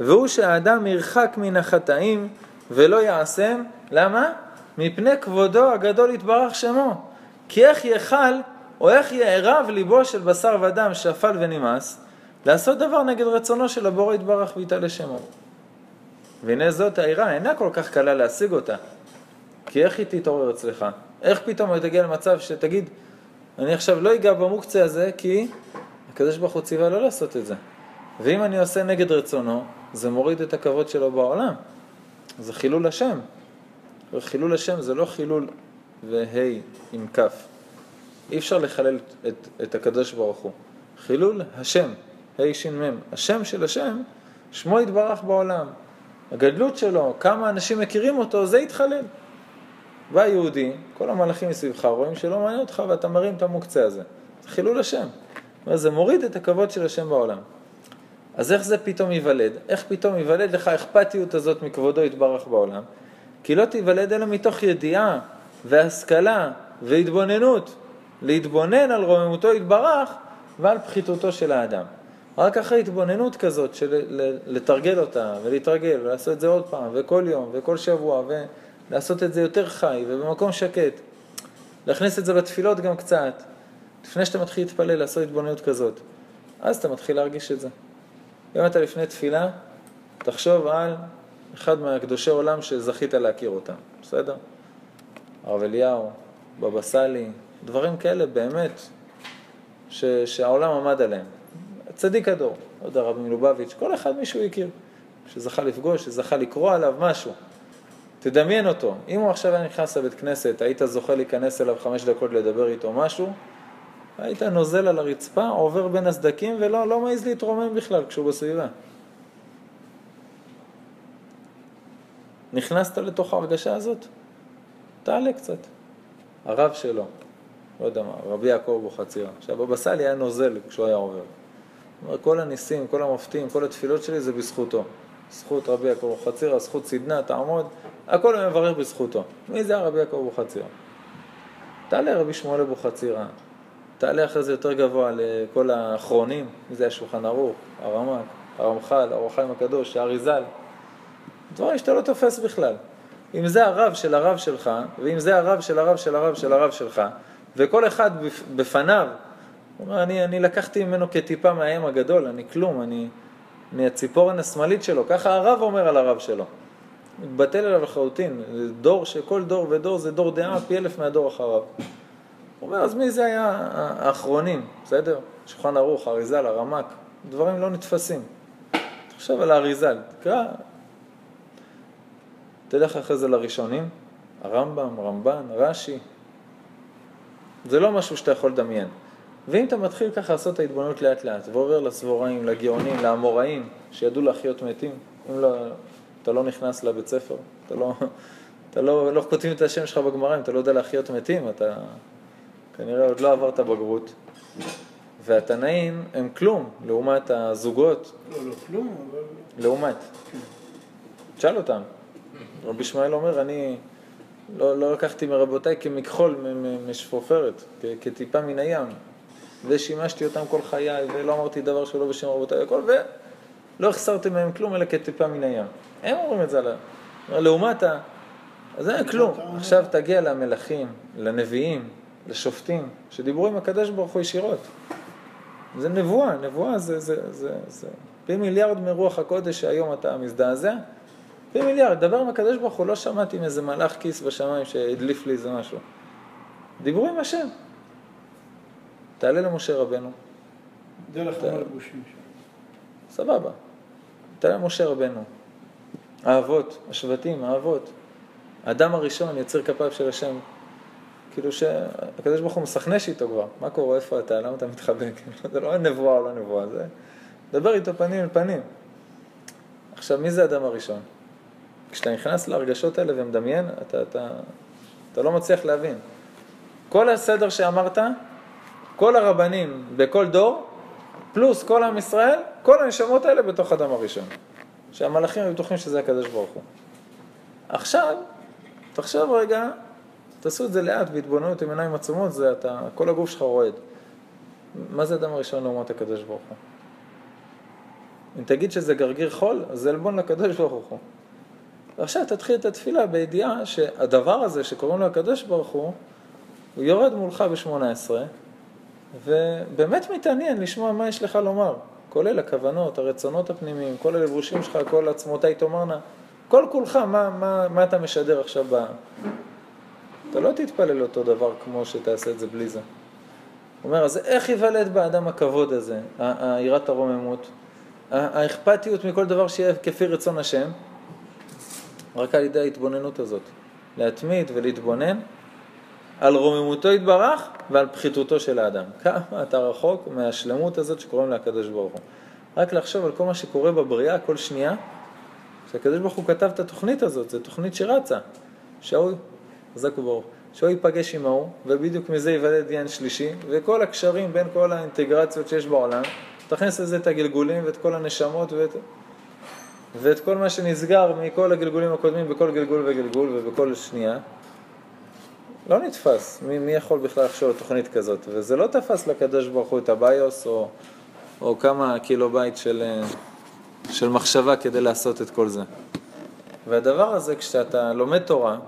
והוא שהאדם ירחק מן החטאים ולא יעשם, למה? מפני כבודו הגדול יתברך שמו. כי איך יאכל או איך יערב ליבו של בשר ודם שפל ונמאס, לעשות דבר נגד רצונו של הבורא יתברך ויתעלה שמו. והנה זאת העירה, אינה כל כך קלה להשיג אותה. כי איך היא תתעורר אצלך? איך פתאום היא תגיע למצב שתגיד, אני עכשיו לא אגע במוקצה הזה, כי הקדוש ברוך הוא ציווה לא לעשות את זה. ואם אני עושה נגד רצונו, זה מוריד את הכבוד שלו בעולם. זה חילול השם. וחילול השם זה לא חילול והי עם כף. אי אפשר לחלל את, את הקדוש ברוך הוא. חילול השם, ה' ש' מ', השם של השם, שמו יתברך בעולם. הגדלות שלו, כמה אנשים מכירים אותו, זה יתחלל. בא יהודי, כל המלאכים מסביבך רואים שלא מעניין אותך ואתה מרים את המוקצה הזה. זה חילול השם. זה מוריד את הכבוד של השם בעולם. אז איך זה פתאום ייוולד? איך פתאום ייוולד לך האכפתיות הזאת מכבודו יתברך בעולם? כי לא תיוולד אלא מתוך ידיעה והשכלה והתבוננות. להתבונן על רוממותו יתברך ועל פחיתותו של האדם. רק אחרי התבוננות כזאת, של לתרגל אותה ולהתרגל ולעשות את זה עוד פעם וכל יום וכל שבוע ולעשות את זה יותר חי ובמקום שקט, להכניס את זה בתפילות גם קצת, לפני שאתה מתחיל להתפלל, לעשות התבוננות כזאת, אז אתה מתחיל להרגיש את זה. אם אתה לפני תפילה, תחשוב על אחד מהקדושי עולם שזכית להכיר אותם, בסדר? הרב אליהו, בבא סאלי, דברים כאלה באמת ש, שהעולם עמד עליהם. צדיק הדור, לא יודע, רבי מלובביץ', כל אחד מישהו הכיר, שזכה לפגוש, שזכה לקרוא עליו משהו. תדמיין אותו, אם הוא עכשיו היה נכנס לבית כנסת, היית זוכה להיכנס אליו חמש דקות לדבר איתו משהו, היית נוזל על הרצפה, עובר בין הסדקים ולא לא מעז להתרומם בכלל כשהוא בסביבה. נכנסת לתוך ההרגשה הזאת? תעלה קצת. הרב שלו, לא יודע מה, רבי יעקב אבוחצירא. עכשיו, הבבא סאלי היה נוזל כשהוא היה עובר. כל הניסים, כל המופתים, כל התפילות שלי זה בזכותו. זכות רבי יעקב אבוחצירא, זכות צידנה, תעמוד, הכל הוא מברך בזכותו. מי זה הרבי יעקב אבוחצירא? תעלה רבי שמואל אבוחצירא, תעלה אחרי זה יותר גבוה לכל האחרונים, מי זה השולחן ערוך, הרמק, הרמח"ל, האור החיים הקדוש, האריזל. דברים שאתה לא תופס בכלל. אם זה הרב של הרב שלך, ואם זה הרב של הרב של הרב של הרב שלך, וכל אחד בפניו, הוא אומר, אני, אני לקחתי ממנו כטיפה מהאם הגדול, אני כלום, אני, אני הציפורן השמאלית שלו, ככה הרב אומר על הרב שלו. מתבטל עליו לחלוטין, דור שכל דור ודור זה דור דעה פי אלף מהדור אחריו. הוא אומר, אז מי זה היה האחרונים, בסדר? שולחן ערוך, אריזל, הרמק, דברים לא נתפסים. תחשוב על האריזל, תקרא, תלך אחרי זה לראשונים, הרמב"ם, רמב"ן, רש"י. זה לא משהו שאתה יכול לדמיין. ואם אתה מתחיל ככה לעשות את ההתבוננות לאט לאט, ועובר לסבוראים, לגאונים, לאמוראים, שידעו להחיות מתים, אם לא, אתה לא נכנס לבית ספר, אתה לא, אתה לא, לא כותבים את השם שלך בגמרא, אם אתה לא יודע להחיות מתים, אתה כנראה עוד לא עברת בגרות. והתנאים הם כלום לעומת הזוגות. לא, לא כלום, אבל... לעומת. תשאל אותם. רבי ישמעאל אומר, אני לא, לא לקחתי מרבותיי כמכחול משפופרת, כטיפה מן הים, ושימשתי אותם כל חיי, ולא אמרתי דבר שלא בשם רבותיי הכל, ולא החסרתי מהם כלום אלא כטיפה מן הים. הם אומרים את זה עליו. לעומת ה... אז אין כלום. עכשיו תגיע למלכים, לנביאים, לשופטים, שדיברו עם הקדוש ברוך הוא ישירות. זה נבואה, נבואה זה, זה, זה, זה פי מיליארד מרוח הקודש שהיום אתה מזדעזע. פי מיליארד, דבר עם הקדוש ברוך הוא, לא שמעתי עם איזה מלאך כיס בשמיים שהדליף לי איזה משהו. דיברו עם השם. תעלה למשה רבנו. דרך המלבושים שם. סבבה. תעלה למשה רבנו. האבות, השבטים, האבות. האדם הראשון, יציר כפיו של השם. כאילו שהקדוש ברוך הוא מסכנש איתו כבר. מה קורה, איפה אתה, למה אתה מתחבק? זה לא נבואה או לא נבואה, זה... דבר איתו פנים אל פנים. עכשיו, מי זה האדם הראשון? כשאתה נכנס להרגשות האלה ומדמיין, אתה, אתה, אתה לא מצליח להבין. כל הסדר שאמרת, כל הרבנים בכל דור, פלוס כל עם ישראל, כל הנשמות האלה בתוך אדם הראשון. שהמלאכים היו בטוחים שזה הקדוש ברוך הוא. עכשיו, תחשוב רגע תעשו את זה לאט, בהתבוננות עם עיניים עצומות, זה אתה, כל הגוף שלך רועד. מה זה אדם הראשון לעומת הקדוש ברוך הוא? אם תגיד שזה גרגיר חול, אז זה עלבון לקדוש ברוך הוא. ועכשיו תתחיל את התפילה בידיעה שהדבר הזה שקוראים לו הקדוש ברוך הוא, הוא יורד מולך ב-18, ובאמת מתעניין לשמוע מה יש לך לומר, כולל הכוונות, הרצונות הפנימיים, כל הלבושים שלך, כל עצמותיי תאמרנה, כל כולך, מה, מה, מה אתה משדר עכשיו ב... אתה לא תתפלל אותו דבר כמו שתעשה את זה בלי זה. הוא אומר, אז איך ייוולד באדם הכבוד הזה, היראת הרוממות, האכפתיות מכל דבר שיהיה כפי רצון השם? רק על ידי ההתבוננות הזאת. להתמיד ולהתבונן על רוממותו יתברך ועל פחיתותו של האדם. כמה אתה רחוק מהשלמות הזאת שקוראים לה הקדוש ברוך הוא. רק לחשוב על כל מה שקורה בבריאה כל שנייה, שהקדוש ברוך הוא כתב את התוכנית הזאת, זו תוכנית שרצה. שההוא, חזק וברוך, שהוא ייפגש עם ההוא, ובדיוק מזה ייוולד עניין שלישי, וכל הקשרים בין כל האינטגרציות שיש בעולם, תכניס לזה את הגלגולים ואת כל הנשמות ואת... ואת כל מה שנסגר מכל הגלגולים הקודמים בכל גלגול וגלגול ובכל שנייה, לא נתפס. מי, מי יכול בכלל לחשוב על תוכנית כזאת? וזה לא תפס לקדוש ברוך הוא את הביוס או, או כמה קילו בית של, של מחשבה כדי לעשות את כל זה. והדבר הזה, כשאתה לומד תורה,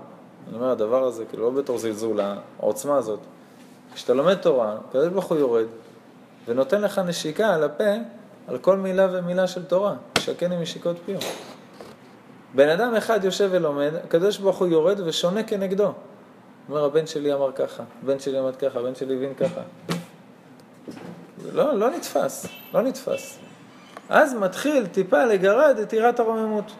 אני אומר, הדבר הזה, כאילו, לא בתור זלזול, העוצמה הזאת, כשאתה לומד תורה, הקדוש ברוך הוא יורד ונותן לך נשיקה על הפה על כל מילה ומילה של תורה, שקן עם משיקות פיו. בן אדם אחד יושב ולומד, הקדוש ברוך הוא יורד ושונה כנגדו. אומר, הבן שלי אמר ככה, הבן שלי אמר ככה, הבן שלי הבין ככה. לא, לא נתפס, לא נתפס. אז מתחיל טיפה לגרד את יראת הרוממות.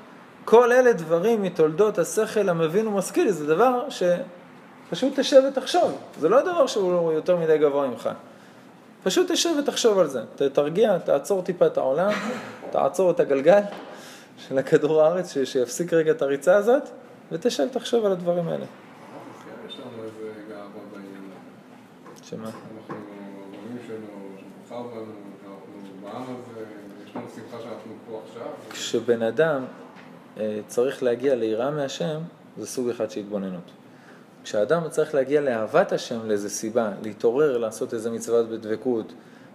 כל אלה דברים מתולדות השכל המבין ומשכיל, זה דבר שפשוט תשב ותחשוב. זה לא דבר שהוא יותר מדי גבוה ממך. פשוט תשב ותחשוב על זה. תרגיע, תעצור טיפה את העולם, תעצור את הגלגל של הכדור הארץ, שיפסיק רגע את הריצה הזאת, ותשב ותחשוב על הדברים האלה. יש לנו איזה גאווה בעניין הזה. שמה? אנחנו הבנים שלו, שבחר בנו, שאנחנו בעם הזה, יש לנו שמחה שאנחנו פה עכשיו. כשבן אדם אה, צריך להגיע ליראה מהשם, זה סוג אחד של התבוננות. כשאדם צריך להגיע לאהבת השם לאיזה סיבה, להתעורר, לעשות איזה מצוות בדבקות,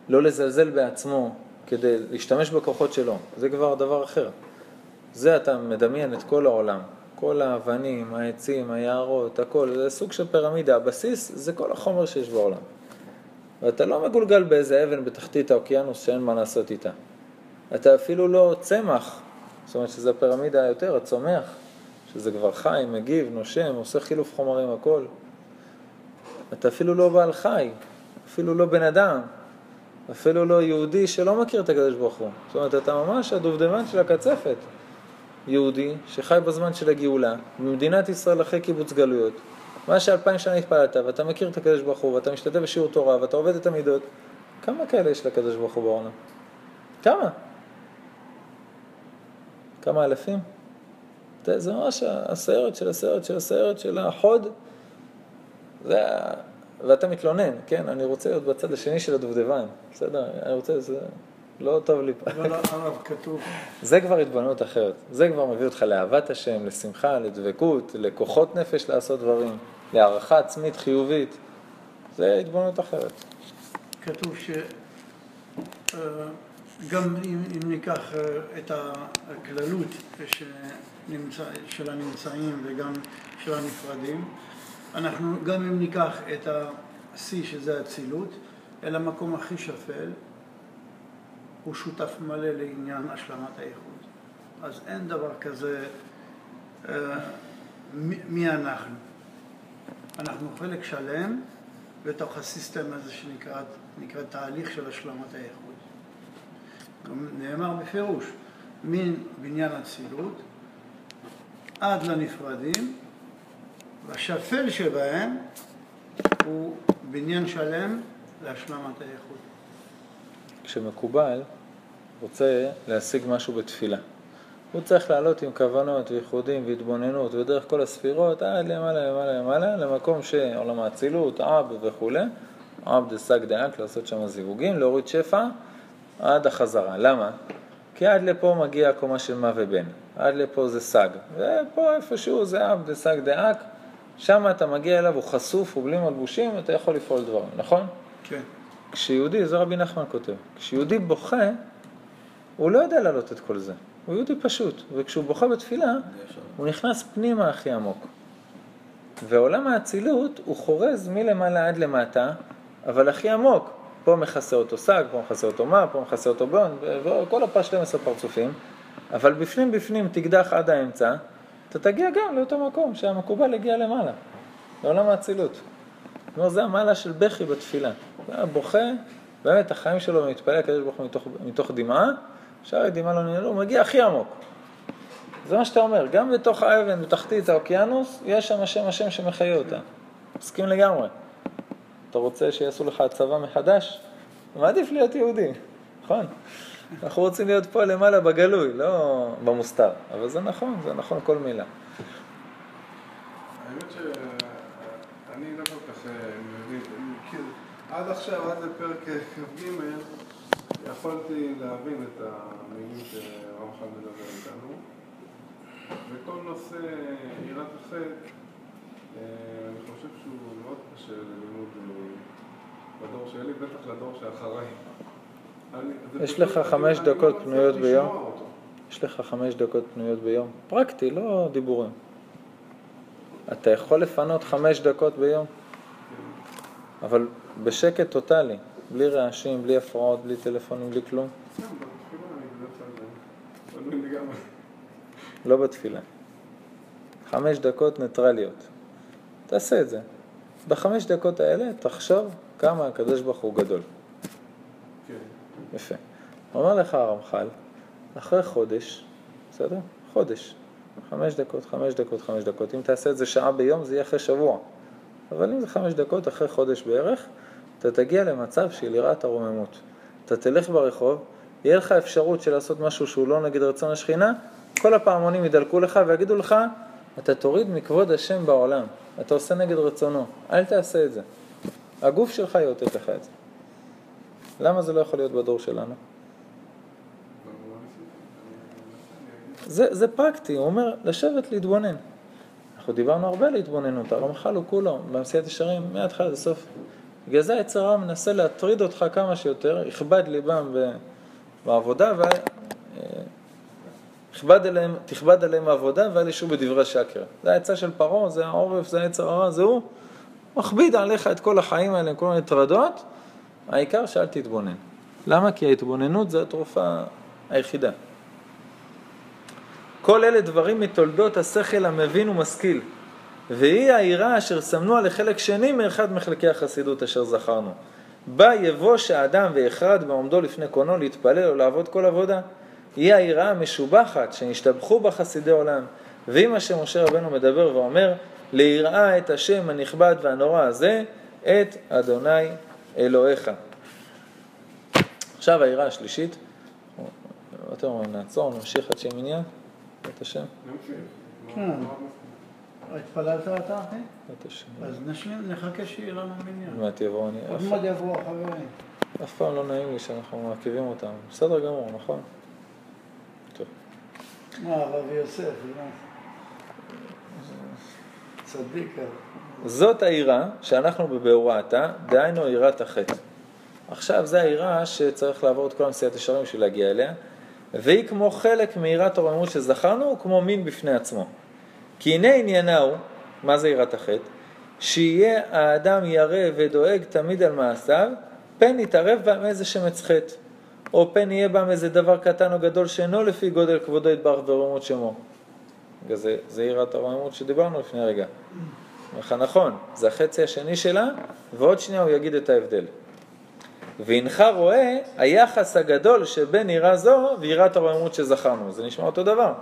לא לזלזל בעצמו כדי להשתמש בכוחות שלו, זה כבר דבר אחר. זה אתה מדמיין את כל העולם, כל האבנים, העצים, היערות, הכל, זה סוג של פירמידה, הבסיס זה כל החומר שיש בעולם. ואתה לא מגולגל באיזה אבן בתחתית האוקיינוס שאין מה לעשות איתה. אתה אפילו לא צמח, זאת אומרת שזה הפירמידה היותר, הצומח, שזה כבר חי, מגיב, נושם, עושה חילוף חומרים, הכל. אתה אפילו לא בעל חי, אפילו לא בן אדם, אפילו לא יהודי שלא מכיר את הקדוש ברוך הוא. זאת אומרת, אתה ממש הדובדבן של הקצפת. יהודי שחי בזמן של הגאולה, במדינת ישראל אחרי קיבוץ גלויות, מה שאלפיים שנה התפללת, ואתה מכיר את הקדוש ברוך הוא, ואתה משתתף בשיעור תורה, ואתה עובד את המידות, כמה כאלה יש לקדוש ברוך הוא בעולם? כמה? כמה אלפים? זה, ממש הסיירת של הסיירת של הסיירת של החוד, זה, ואתה מתלונן, כן, אני רוצה להיות בצד השני של הדובדבן, בסדר, אני רוצה, זה לא טוב לי. אבל הרב כתוב, זה כבר התבוננות אחרת, זה כבר מביא אותך לאהבת השם, לשמחה, לדבקות, לכוחות נפש לעשות דברים, להערכה עצמית חיובית, זה התבוננות אחרת. כתוב ש... אה, אם, אם ניקח אה, את הכללות שנמצא, של הנמצאים וגם של הנפרדים, אנחנו גם אם ניקח את השיא שזה אצילות, אל המקום הכי שפל, הוא שותף מלא לעניין השלמת האיחוד. אז אין דבר כזה, אה, מי, אנחנו? אנחנו חלק שלם בתוך הסיסטם הזה שנקרא תהליך של השלמת האיחוד. נאמר בפירוש, מן בניין אצילות עד לנפרדים, והשפל שבהם הוא בניין שלם להשלמת האיכות. כשמקובל רוצה להשיג משהו בתפילה. הוא צריך לעלות עם כוונות וייחודים והתבוננות ודרך כל הספירות עד למעלה למעלה למעלה למקום שעולם האצילות, עב וכולי, עב דסג דאק, לעשות שם זיווגים, להוריד שפע עד החזרה. למה? כי עד לפה מגיע הקומה של מה ובן, עד לפה זה סג, ופה איפשהו זה אב דסג דאק, שם אתה מגיע אליו, הוא חשוף, הוא בלי מלבושים, אתה יכול לפעול דברים, נכון? כן. כשיהודי, זה רבי נחמן כותב, כשיהודי בוכה, הוא לא יודע להעלות את כל זה. הוא יהודי פשוט, וכשהוא בוכה בתפילה, הוא נכנס פנימה הכי עמוק. ועולם האצילות הוא חורז מלמעלה עד למטה, אבל הכי עמוק. פה מכסה אותו שק, פה מכסה אותו מה, פה מכסה אותו בון, וכל הפעם 12 פרצופים, אבל בפנים בפנים תקדח עד האמצע, אתה תגיע גם לאותו מקום שהמקובל הגיע למעלה, לעולם האצילות. כלומר, זה המעלה של בכי בתפילה. הוא היה בוכה, באמת החיים שלו מתפלל הקדוש ברוך הוא מתוך, דמעה, שערי דמעה לא ננעלו, הוא מגיע הכי עמוק. זה מה שאתה אומר, גם בתוך האבן, בתחתית האוקיינוס, יש שם השם השם שמחיה אותה. מסכים לגמרי. אתה רוצה שיעשו לך הצבה מחדש? מעדיף להיות יהודי, נכון? אנחנו רוצים להיות פה למעלה בגלוי, לא במוסתר. אבל זה נכון, זה נכון כל מילה. האמת שאני לא כל כך אה, מבין, כאילו, עד עכשיו, עד לפרק כ"ג, יכולתי להבין את המילים שהרמח"ל מדבר איתנו, וכל נושא יראת החטא, אה, אני חושב שהוא מאוד קשה ללימוד אה, בדור שלי, בטח לדור שאחריי. יש לך אני- חמש לא דקות פנויות ביום? יש לך חמש דקות פנויות ביום. פרקטי, לא דיבורים. אתה יכול לפנות חמש דקות ביום, אבל בשקט טוטאלי, בלי רעשים, בלי הפרעות, בלי טלפונים, בלי כלום. לא בתפילה. חמש דקות ניטרליות. תעשה את זה. בחמש דקות האלה תחשוב כמה הקדוש ברוך הוא גדול. כן. יפה. אומר לך הרמח"ל, אחרי חודש, בסדר? חודש. חמש דקות, חמש דקות, חמש דקות. אם תעשה את זה שעה ביום, זה יהיה אחרי שבוע. אבל אם זה חמש דקות, אחרי חודש בערך, אתה תגיע למצב של יראת הרוממות. אתה תלך ברחוב, יהיה לך אפשרות של לעשות משהו שהוא לא נגד רצון השכינה, כל הפעמונים ידלקו לך ויגידו לך, אתה תוריד מכבוד השם בעולם. אתה עושה נגד רצונו. אל תעשה את זה. הגוף שלך יאותת לך את זה. למה זה לא יכול להיות בדור שלנו? זה, זה פרקטי, הוא אומר לשבת להתבונן. אנחנו דיברנו הרבה על התבוננות, הרמח"ל הוא כולו, במסיעת ישרים, מההתחלה עד הסוף. בגלל זה היצר הרע מנסה להטריד אותך כמה שיותר, יכבד ליבם בעבודה. אה, יכבד עליהם, תכבד עליהם העבודה ואל ישו בדברי שקר. זה העצה של פרעה, זה העורף, זה היצר הרע, זה הוא. מכביד עליך את כל החיים האלה, כל מיני טרדות, העיקר שאל תתבונן. למה? כי ההתבוננות זה התרופה היחידה. כל אלה דברים מתולדות השכל המבין ומשכיל, והיא העירה אשר סמנו על החלק שני מאחד מחלקי החסידות אשר זכרנו. בה יבוש האדם ויחרד בעומדו לפני קונו להתפלל או לעבוד כל עבודה. היא העירה המשובחת שנשתבחו בה חסידי עולם. ואם מה שמשה רבנו מדבר ואומר, ליראה את השם הנכבד והנורא הזה, את אדוני אלוהיך. עכשיו העירה השלישית, אתם אומרים נעצור, נמשיך עד שמניין, את השם, נמשיך. התפללת אתה, אחי? אז נשלים, נחכה שיהיה לנו מניין. עוד מעט יבואו, אני עוד מעט יבואו החברים. אף פעם לא נעים לי שאנחנו מעכבים אותם. בסדר גמור, נכון? טוב. מה, הרב יוסף, לא? צדיק. זאת העירה שאנחנו בבהוראתה, דהיינו עירת החטא. עכשיו זו העירה שצריך לעבור את כל המסיעת ישרים בשביל להגיע אליה, והיא כמו חלק מעירת הרוממות שזכרנו, וכמו מין בפני עצמו. כי הנה עניינה הוא, מה זה עירת החטא? שיהיה האדם ירא ודואג תמיד על מעשיו, פן יתערב בהם איזה שמץ חטא, או פן יהיה בהם איזה דבר קטן או גדול שאינו לפי גודל כבודו יתברך ורוממות שמו. זה, זה עירת הרוממות שדיברנו לפני רגע. אומר לך נכון, זה החצי השני שלה, ועוד שנייה הוא יגיד את ההבדל. והנך רואה היחס הגדול שבין יראה זו ויראת הרוממות שזכרנו. זה נשמע אותו דבר.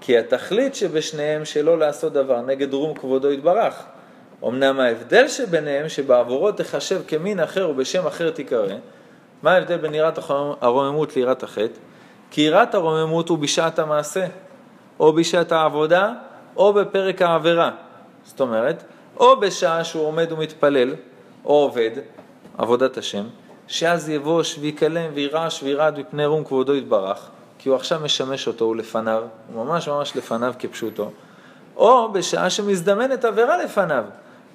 כי התכלית שבשניהם שלא לעשות דבר נגד רום כבודו יתברך. אמנם ההבדל שביניהם שבעבורו תחשב כמין אחר ובשם אחר תיקרא, מה ההבדל בין יראת הרוממות ליראת החטא? כי יראת הרוממות הוא בשעת המעשה, או בשעת העבודה, או בפרק העבירה. זאת אומרת, או בשעה שהוא עומד ומתפלל, או עובד, עבודת השם, שאז יבוש ויקלם וירעש וירעד מפני רום כבודו יתברך, כי הוא עכשיו משמש אותו, הוא לפניו, הוא ממש ממש לפניו כפשוטו. או בשעה שמזדמנת עבירה לפניו,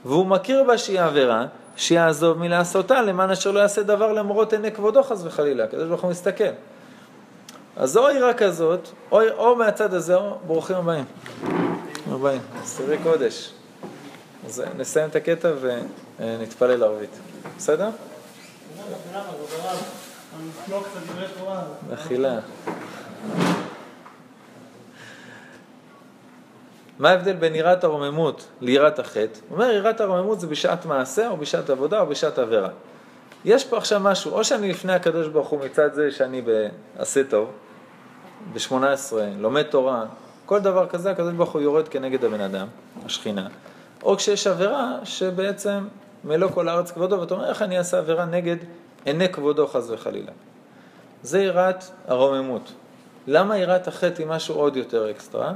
והוא מכיר בה שהיא עבירה, שיעזוב מלעשותה למען אשר לא יעשה דבר למרות עיני כבודו חס וחלילה, הקדוש ברוך הוא מסתכל. אז או עירה כזאת, או, או מהצד הזה, או ברוכים הבאים. הבאים, סירי קודש. אז נסיים את הקטע ונתפלל ערבית. בסדר? מחילה. מה ההבדל בין יראת הרוממות ליראת החטא? הוא אומר יראת הרוממות זה בשעת מעשה או בשעת עבודה או בשעת עבירה. יש פה עכשיו משהו, או שאני לפני הקדוש ברוך הוא מצד זה שאני בעשה טוב, ב-18, לומד תורה, כל דבר כזה הקדוש ברוך הוא יורד כנגד הבן אדם, השכינה. או כשיש עבירה שבעצם מלוא כל הארץ כבודו, ואתה אומר איך אני אעשה עבירה נגד עיני כבודו חס וחלילה. זה יראת הרוממות. למה יראת החטא היא משהו עוד יותר אקסטרה?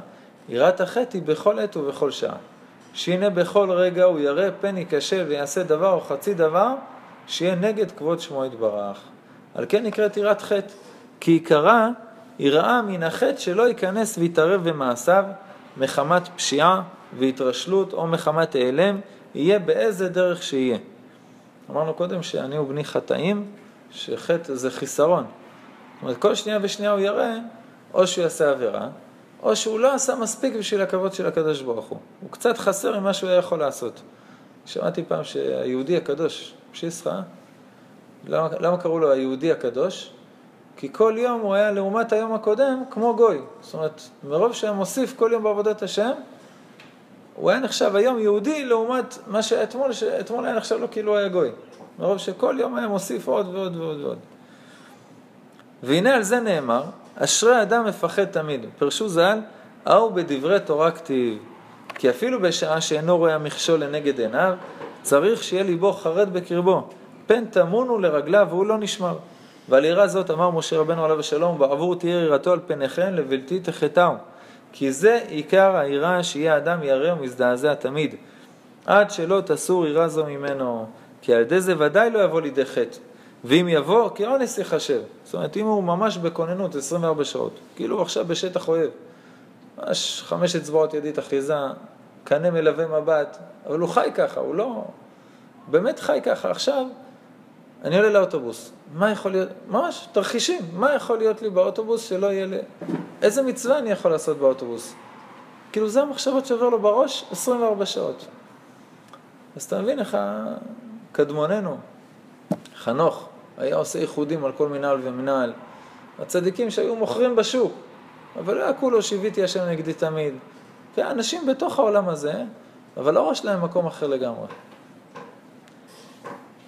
יראת החטא היא בכל עת ובכל שעה. שהנה בכל רגע הוא ירא פן ייכשל ויעשה דבר או חצי דבר שיהיה נגד כבוד שמו יתברך. על כן נקראת יראת חטא, כי עיקרה יראה מן החטא שלא ייכנס ויתערב במעשיו מחמת פשיעה והתרשלות או מחמת העלם, יהיה באיזה דרך שיהיה. אמרנו קודם שאני ובני חטאים, שחטא זה חיסרון. זאת אומרת, כל שנייה ושנייה הוא יראה, או שהוא יעשה עבירה, או שהוא לא עשה מספיק בשביל הכבוד של הקדוש ברוך הוא. הוא קצת חסר ממה שהוא היה יכול לעשות. שמעתי פעם שהיהודי הקדוש, פשיסחה, למה, למה קראו לו היהודי הקדוש? כי כל יום הוא היה לעומת היום הקודם כמו גוי. זאת אומרת, מרוב שהיה מוסיף כל יום בעבודת השם, הוא היה נחשב היום יהודי לעומת מה שהיה אתמול, שאתמול היה נחשב לו כאילו היה גוי. מרוב שכל יום היה מוסיף עוד ועוד ועוד ועוד. והנה על זה נאמר, אשרי אדם מפחד תמיד. פרשו ז"ל, ההוא בדברי תורה כתיב. כי אפילו בשעה שאינו רואה המכשול לנגד עיניו, צריך שיהיה ליבו חרד בקרבו. פן תמונו לרגליו והוא לא נשמר. ועל יראה זאת אמר משה רבנו עליו השלום, בעבור תהיה יראתו על פניכם לבלתי תחטאו. כי זה עיקר היראה שיהיה אדם ירא ומזדעזע תמיד. עד שלא תסור יראה זו ממנו. כי על ידי זה ודאי לא יבוא לידי חטא. ואם יבוא, כאונס יחשב. זאת אומרת, אם הוא ממש בכוננות 24 שעות, כאילו הוא עכשיו בשטח אויב, ממש חמש אצבעות ידית אחיזה, קנה מלווה מבט, אבל הוא חי ככה, הוא לא... באמת חי ככה. עכשיו, אני עולה לאוטובוס, מה יכול להיות, ממש, תרחישים, מה יכול להיות לי באוטובוס שלא יהיה לי... איזה מצווה אני יכול לעשות באוטובוס? כאילו, זה המחשבות שעובר לו בראש 24 שעות. אז אתה מבין איך קדמוננו, חנוך, היה עושה ייחודים על כל מנהל ומנהל. הצדיקים שהיו מוכרים בשוק, אבל לא היה כולו שיוויתי השם נגדי תמיד. אנשים בתוך העולם הזה, אבל הראש להם מקום אחר לגמרי.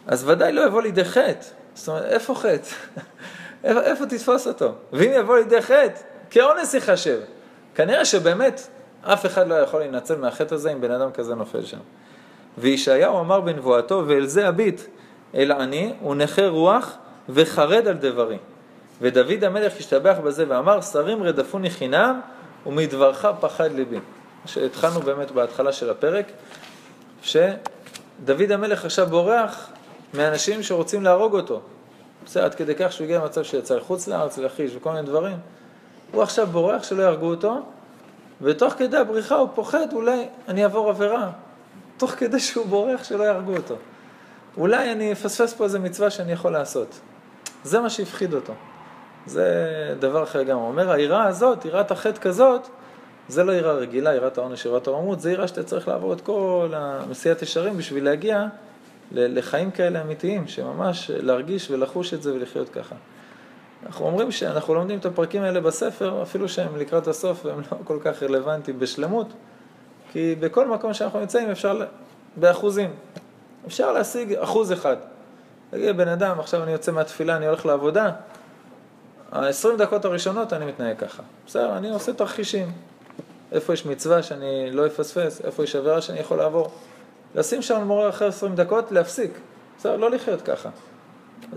אז ודאי לא יבוא לידי חטא. זאת אומרת, איפה חטא? איפה, איפה תתפוס אותו? ואם יבוא לידי חטא, כאונס ייחשב. כנראה שבאמת אף אחד לא יכול להינצל מהחטא הזה אם בן אדם כזה נופל שם. וישעיהו אמר בנבואתו, ואל זה הביט, אל עני ונכה רוח וחרד על דברי. ודוד המלך השתבח בזה ואמר, שרים רדפוני חינם ומדברך פחד ליבי. שהתחלנו באמת בהתחלה של הפרק, שדוד המלך עכשיו בורח מאנשים שרוצים להרוג אותו. בסדר, עד כדי כך שהוא הגיע למצב שיצא לחוץ לארץ, לכיש וכל מיני דברים. הוא עכשיו בורח שלא יהרגו אותו, ותוך כדי הבריחה הוא פוחד, אולי אני אעבור עבירה. תוך כדי שהוא בורח שלא יהרגו אותו. אולי אני אפספס פה איזה מצווה שאני יכול לעשות. זה מה שהפחיד אותו. זה דבר אחר גם. הוא אומר, היראה הזאת, יראת החטא כזאת, זה לא יראה רגילה, יראת העונש, יראת הרמות, זה יראה שאתה צריך לעבור את כל המסיעת ישרים בשביל להגיע לחיים כאלה אמיתיים, שממש להרגיש ולחוש את זה ולחיות ככה. אנחנו אומרים שאנחנו לומדים את הפרקים האלה בספר, אפילו שהם לקראת הסוף והם לא כל כך רלוונטיים בשלמות, כי בכל מקום שאנחנו נמצאים אפשר, באחוזים, אפשר להשיג אחוז אחד. תגיד, בן אדם, עכשיו אני יוצא מהתפילה, אני הולך לעבודה, ה-20 דקות הראשונות אני מתנהג ככה. בסדר, אני עושה תרחישים. איפה יש מצווה שאני לא אפספס, איפה יש עבירה שאני יכול לעבור. לשים שם מורה אחרי 20 דקות, להפסיק. בסדר, לא לחיות ככה.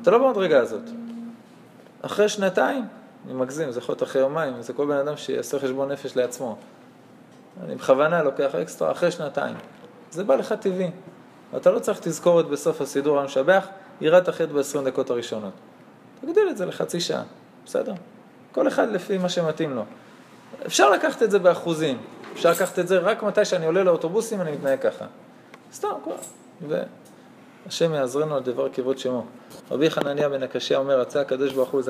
אתה לא במדרגה הזאת. אחרי שנתיים, אני מגזים, זה יכול להיות אחרי יומיים, זה כל בן אדם שיעשה חשבון נפש לעצמו. אני בכוונה לוקח אקסטרה אחרי שנתיים. זה בא לך טבעי. אתה לא צריך תזכורת בסוף הסידור המשבח, יראת החטא ב-20 דקות הראשונות. תגדיל את זה לחצי שעה, בסדר? כל אחד לפי מה שמתאים לו. אפשר לקחת את זה באחוזים. אפשר לקחת את זה רק מתי שאני עולה לאוטובוסים, אני מתנהג ככה. סתם, והשם יעזרנו על דבר כבוד שמו. רבי חנניה בן הקשיא אומר, רצה הקדוש ברוך הוא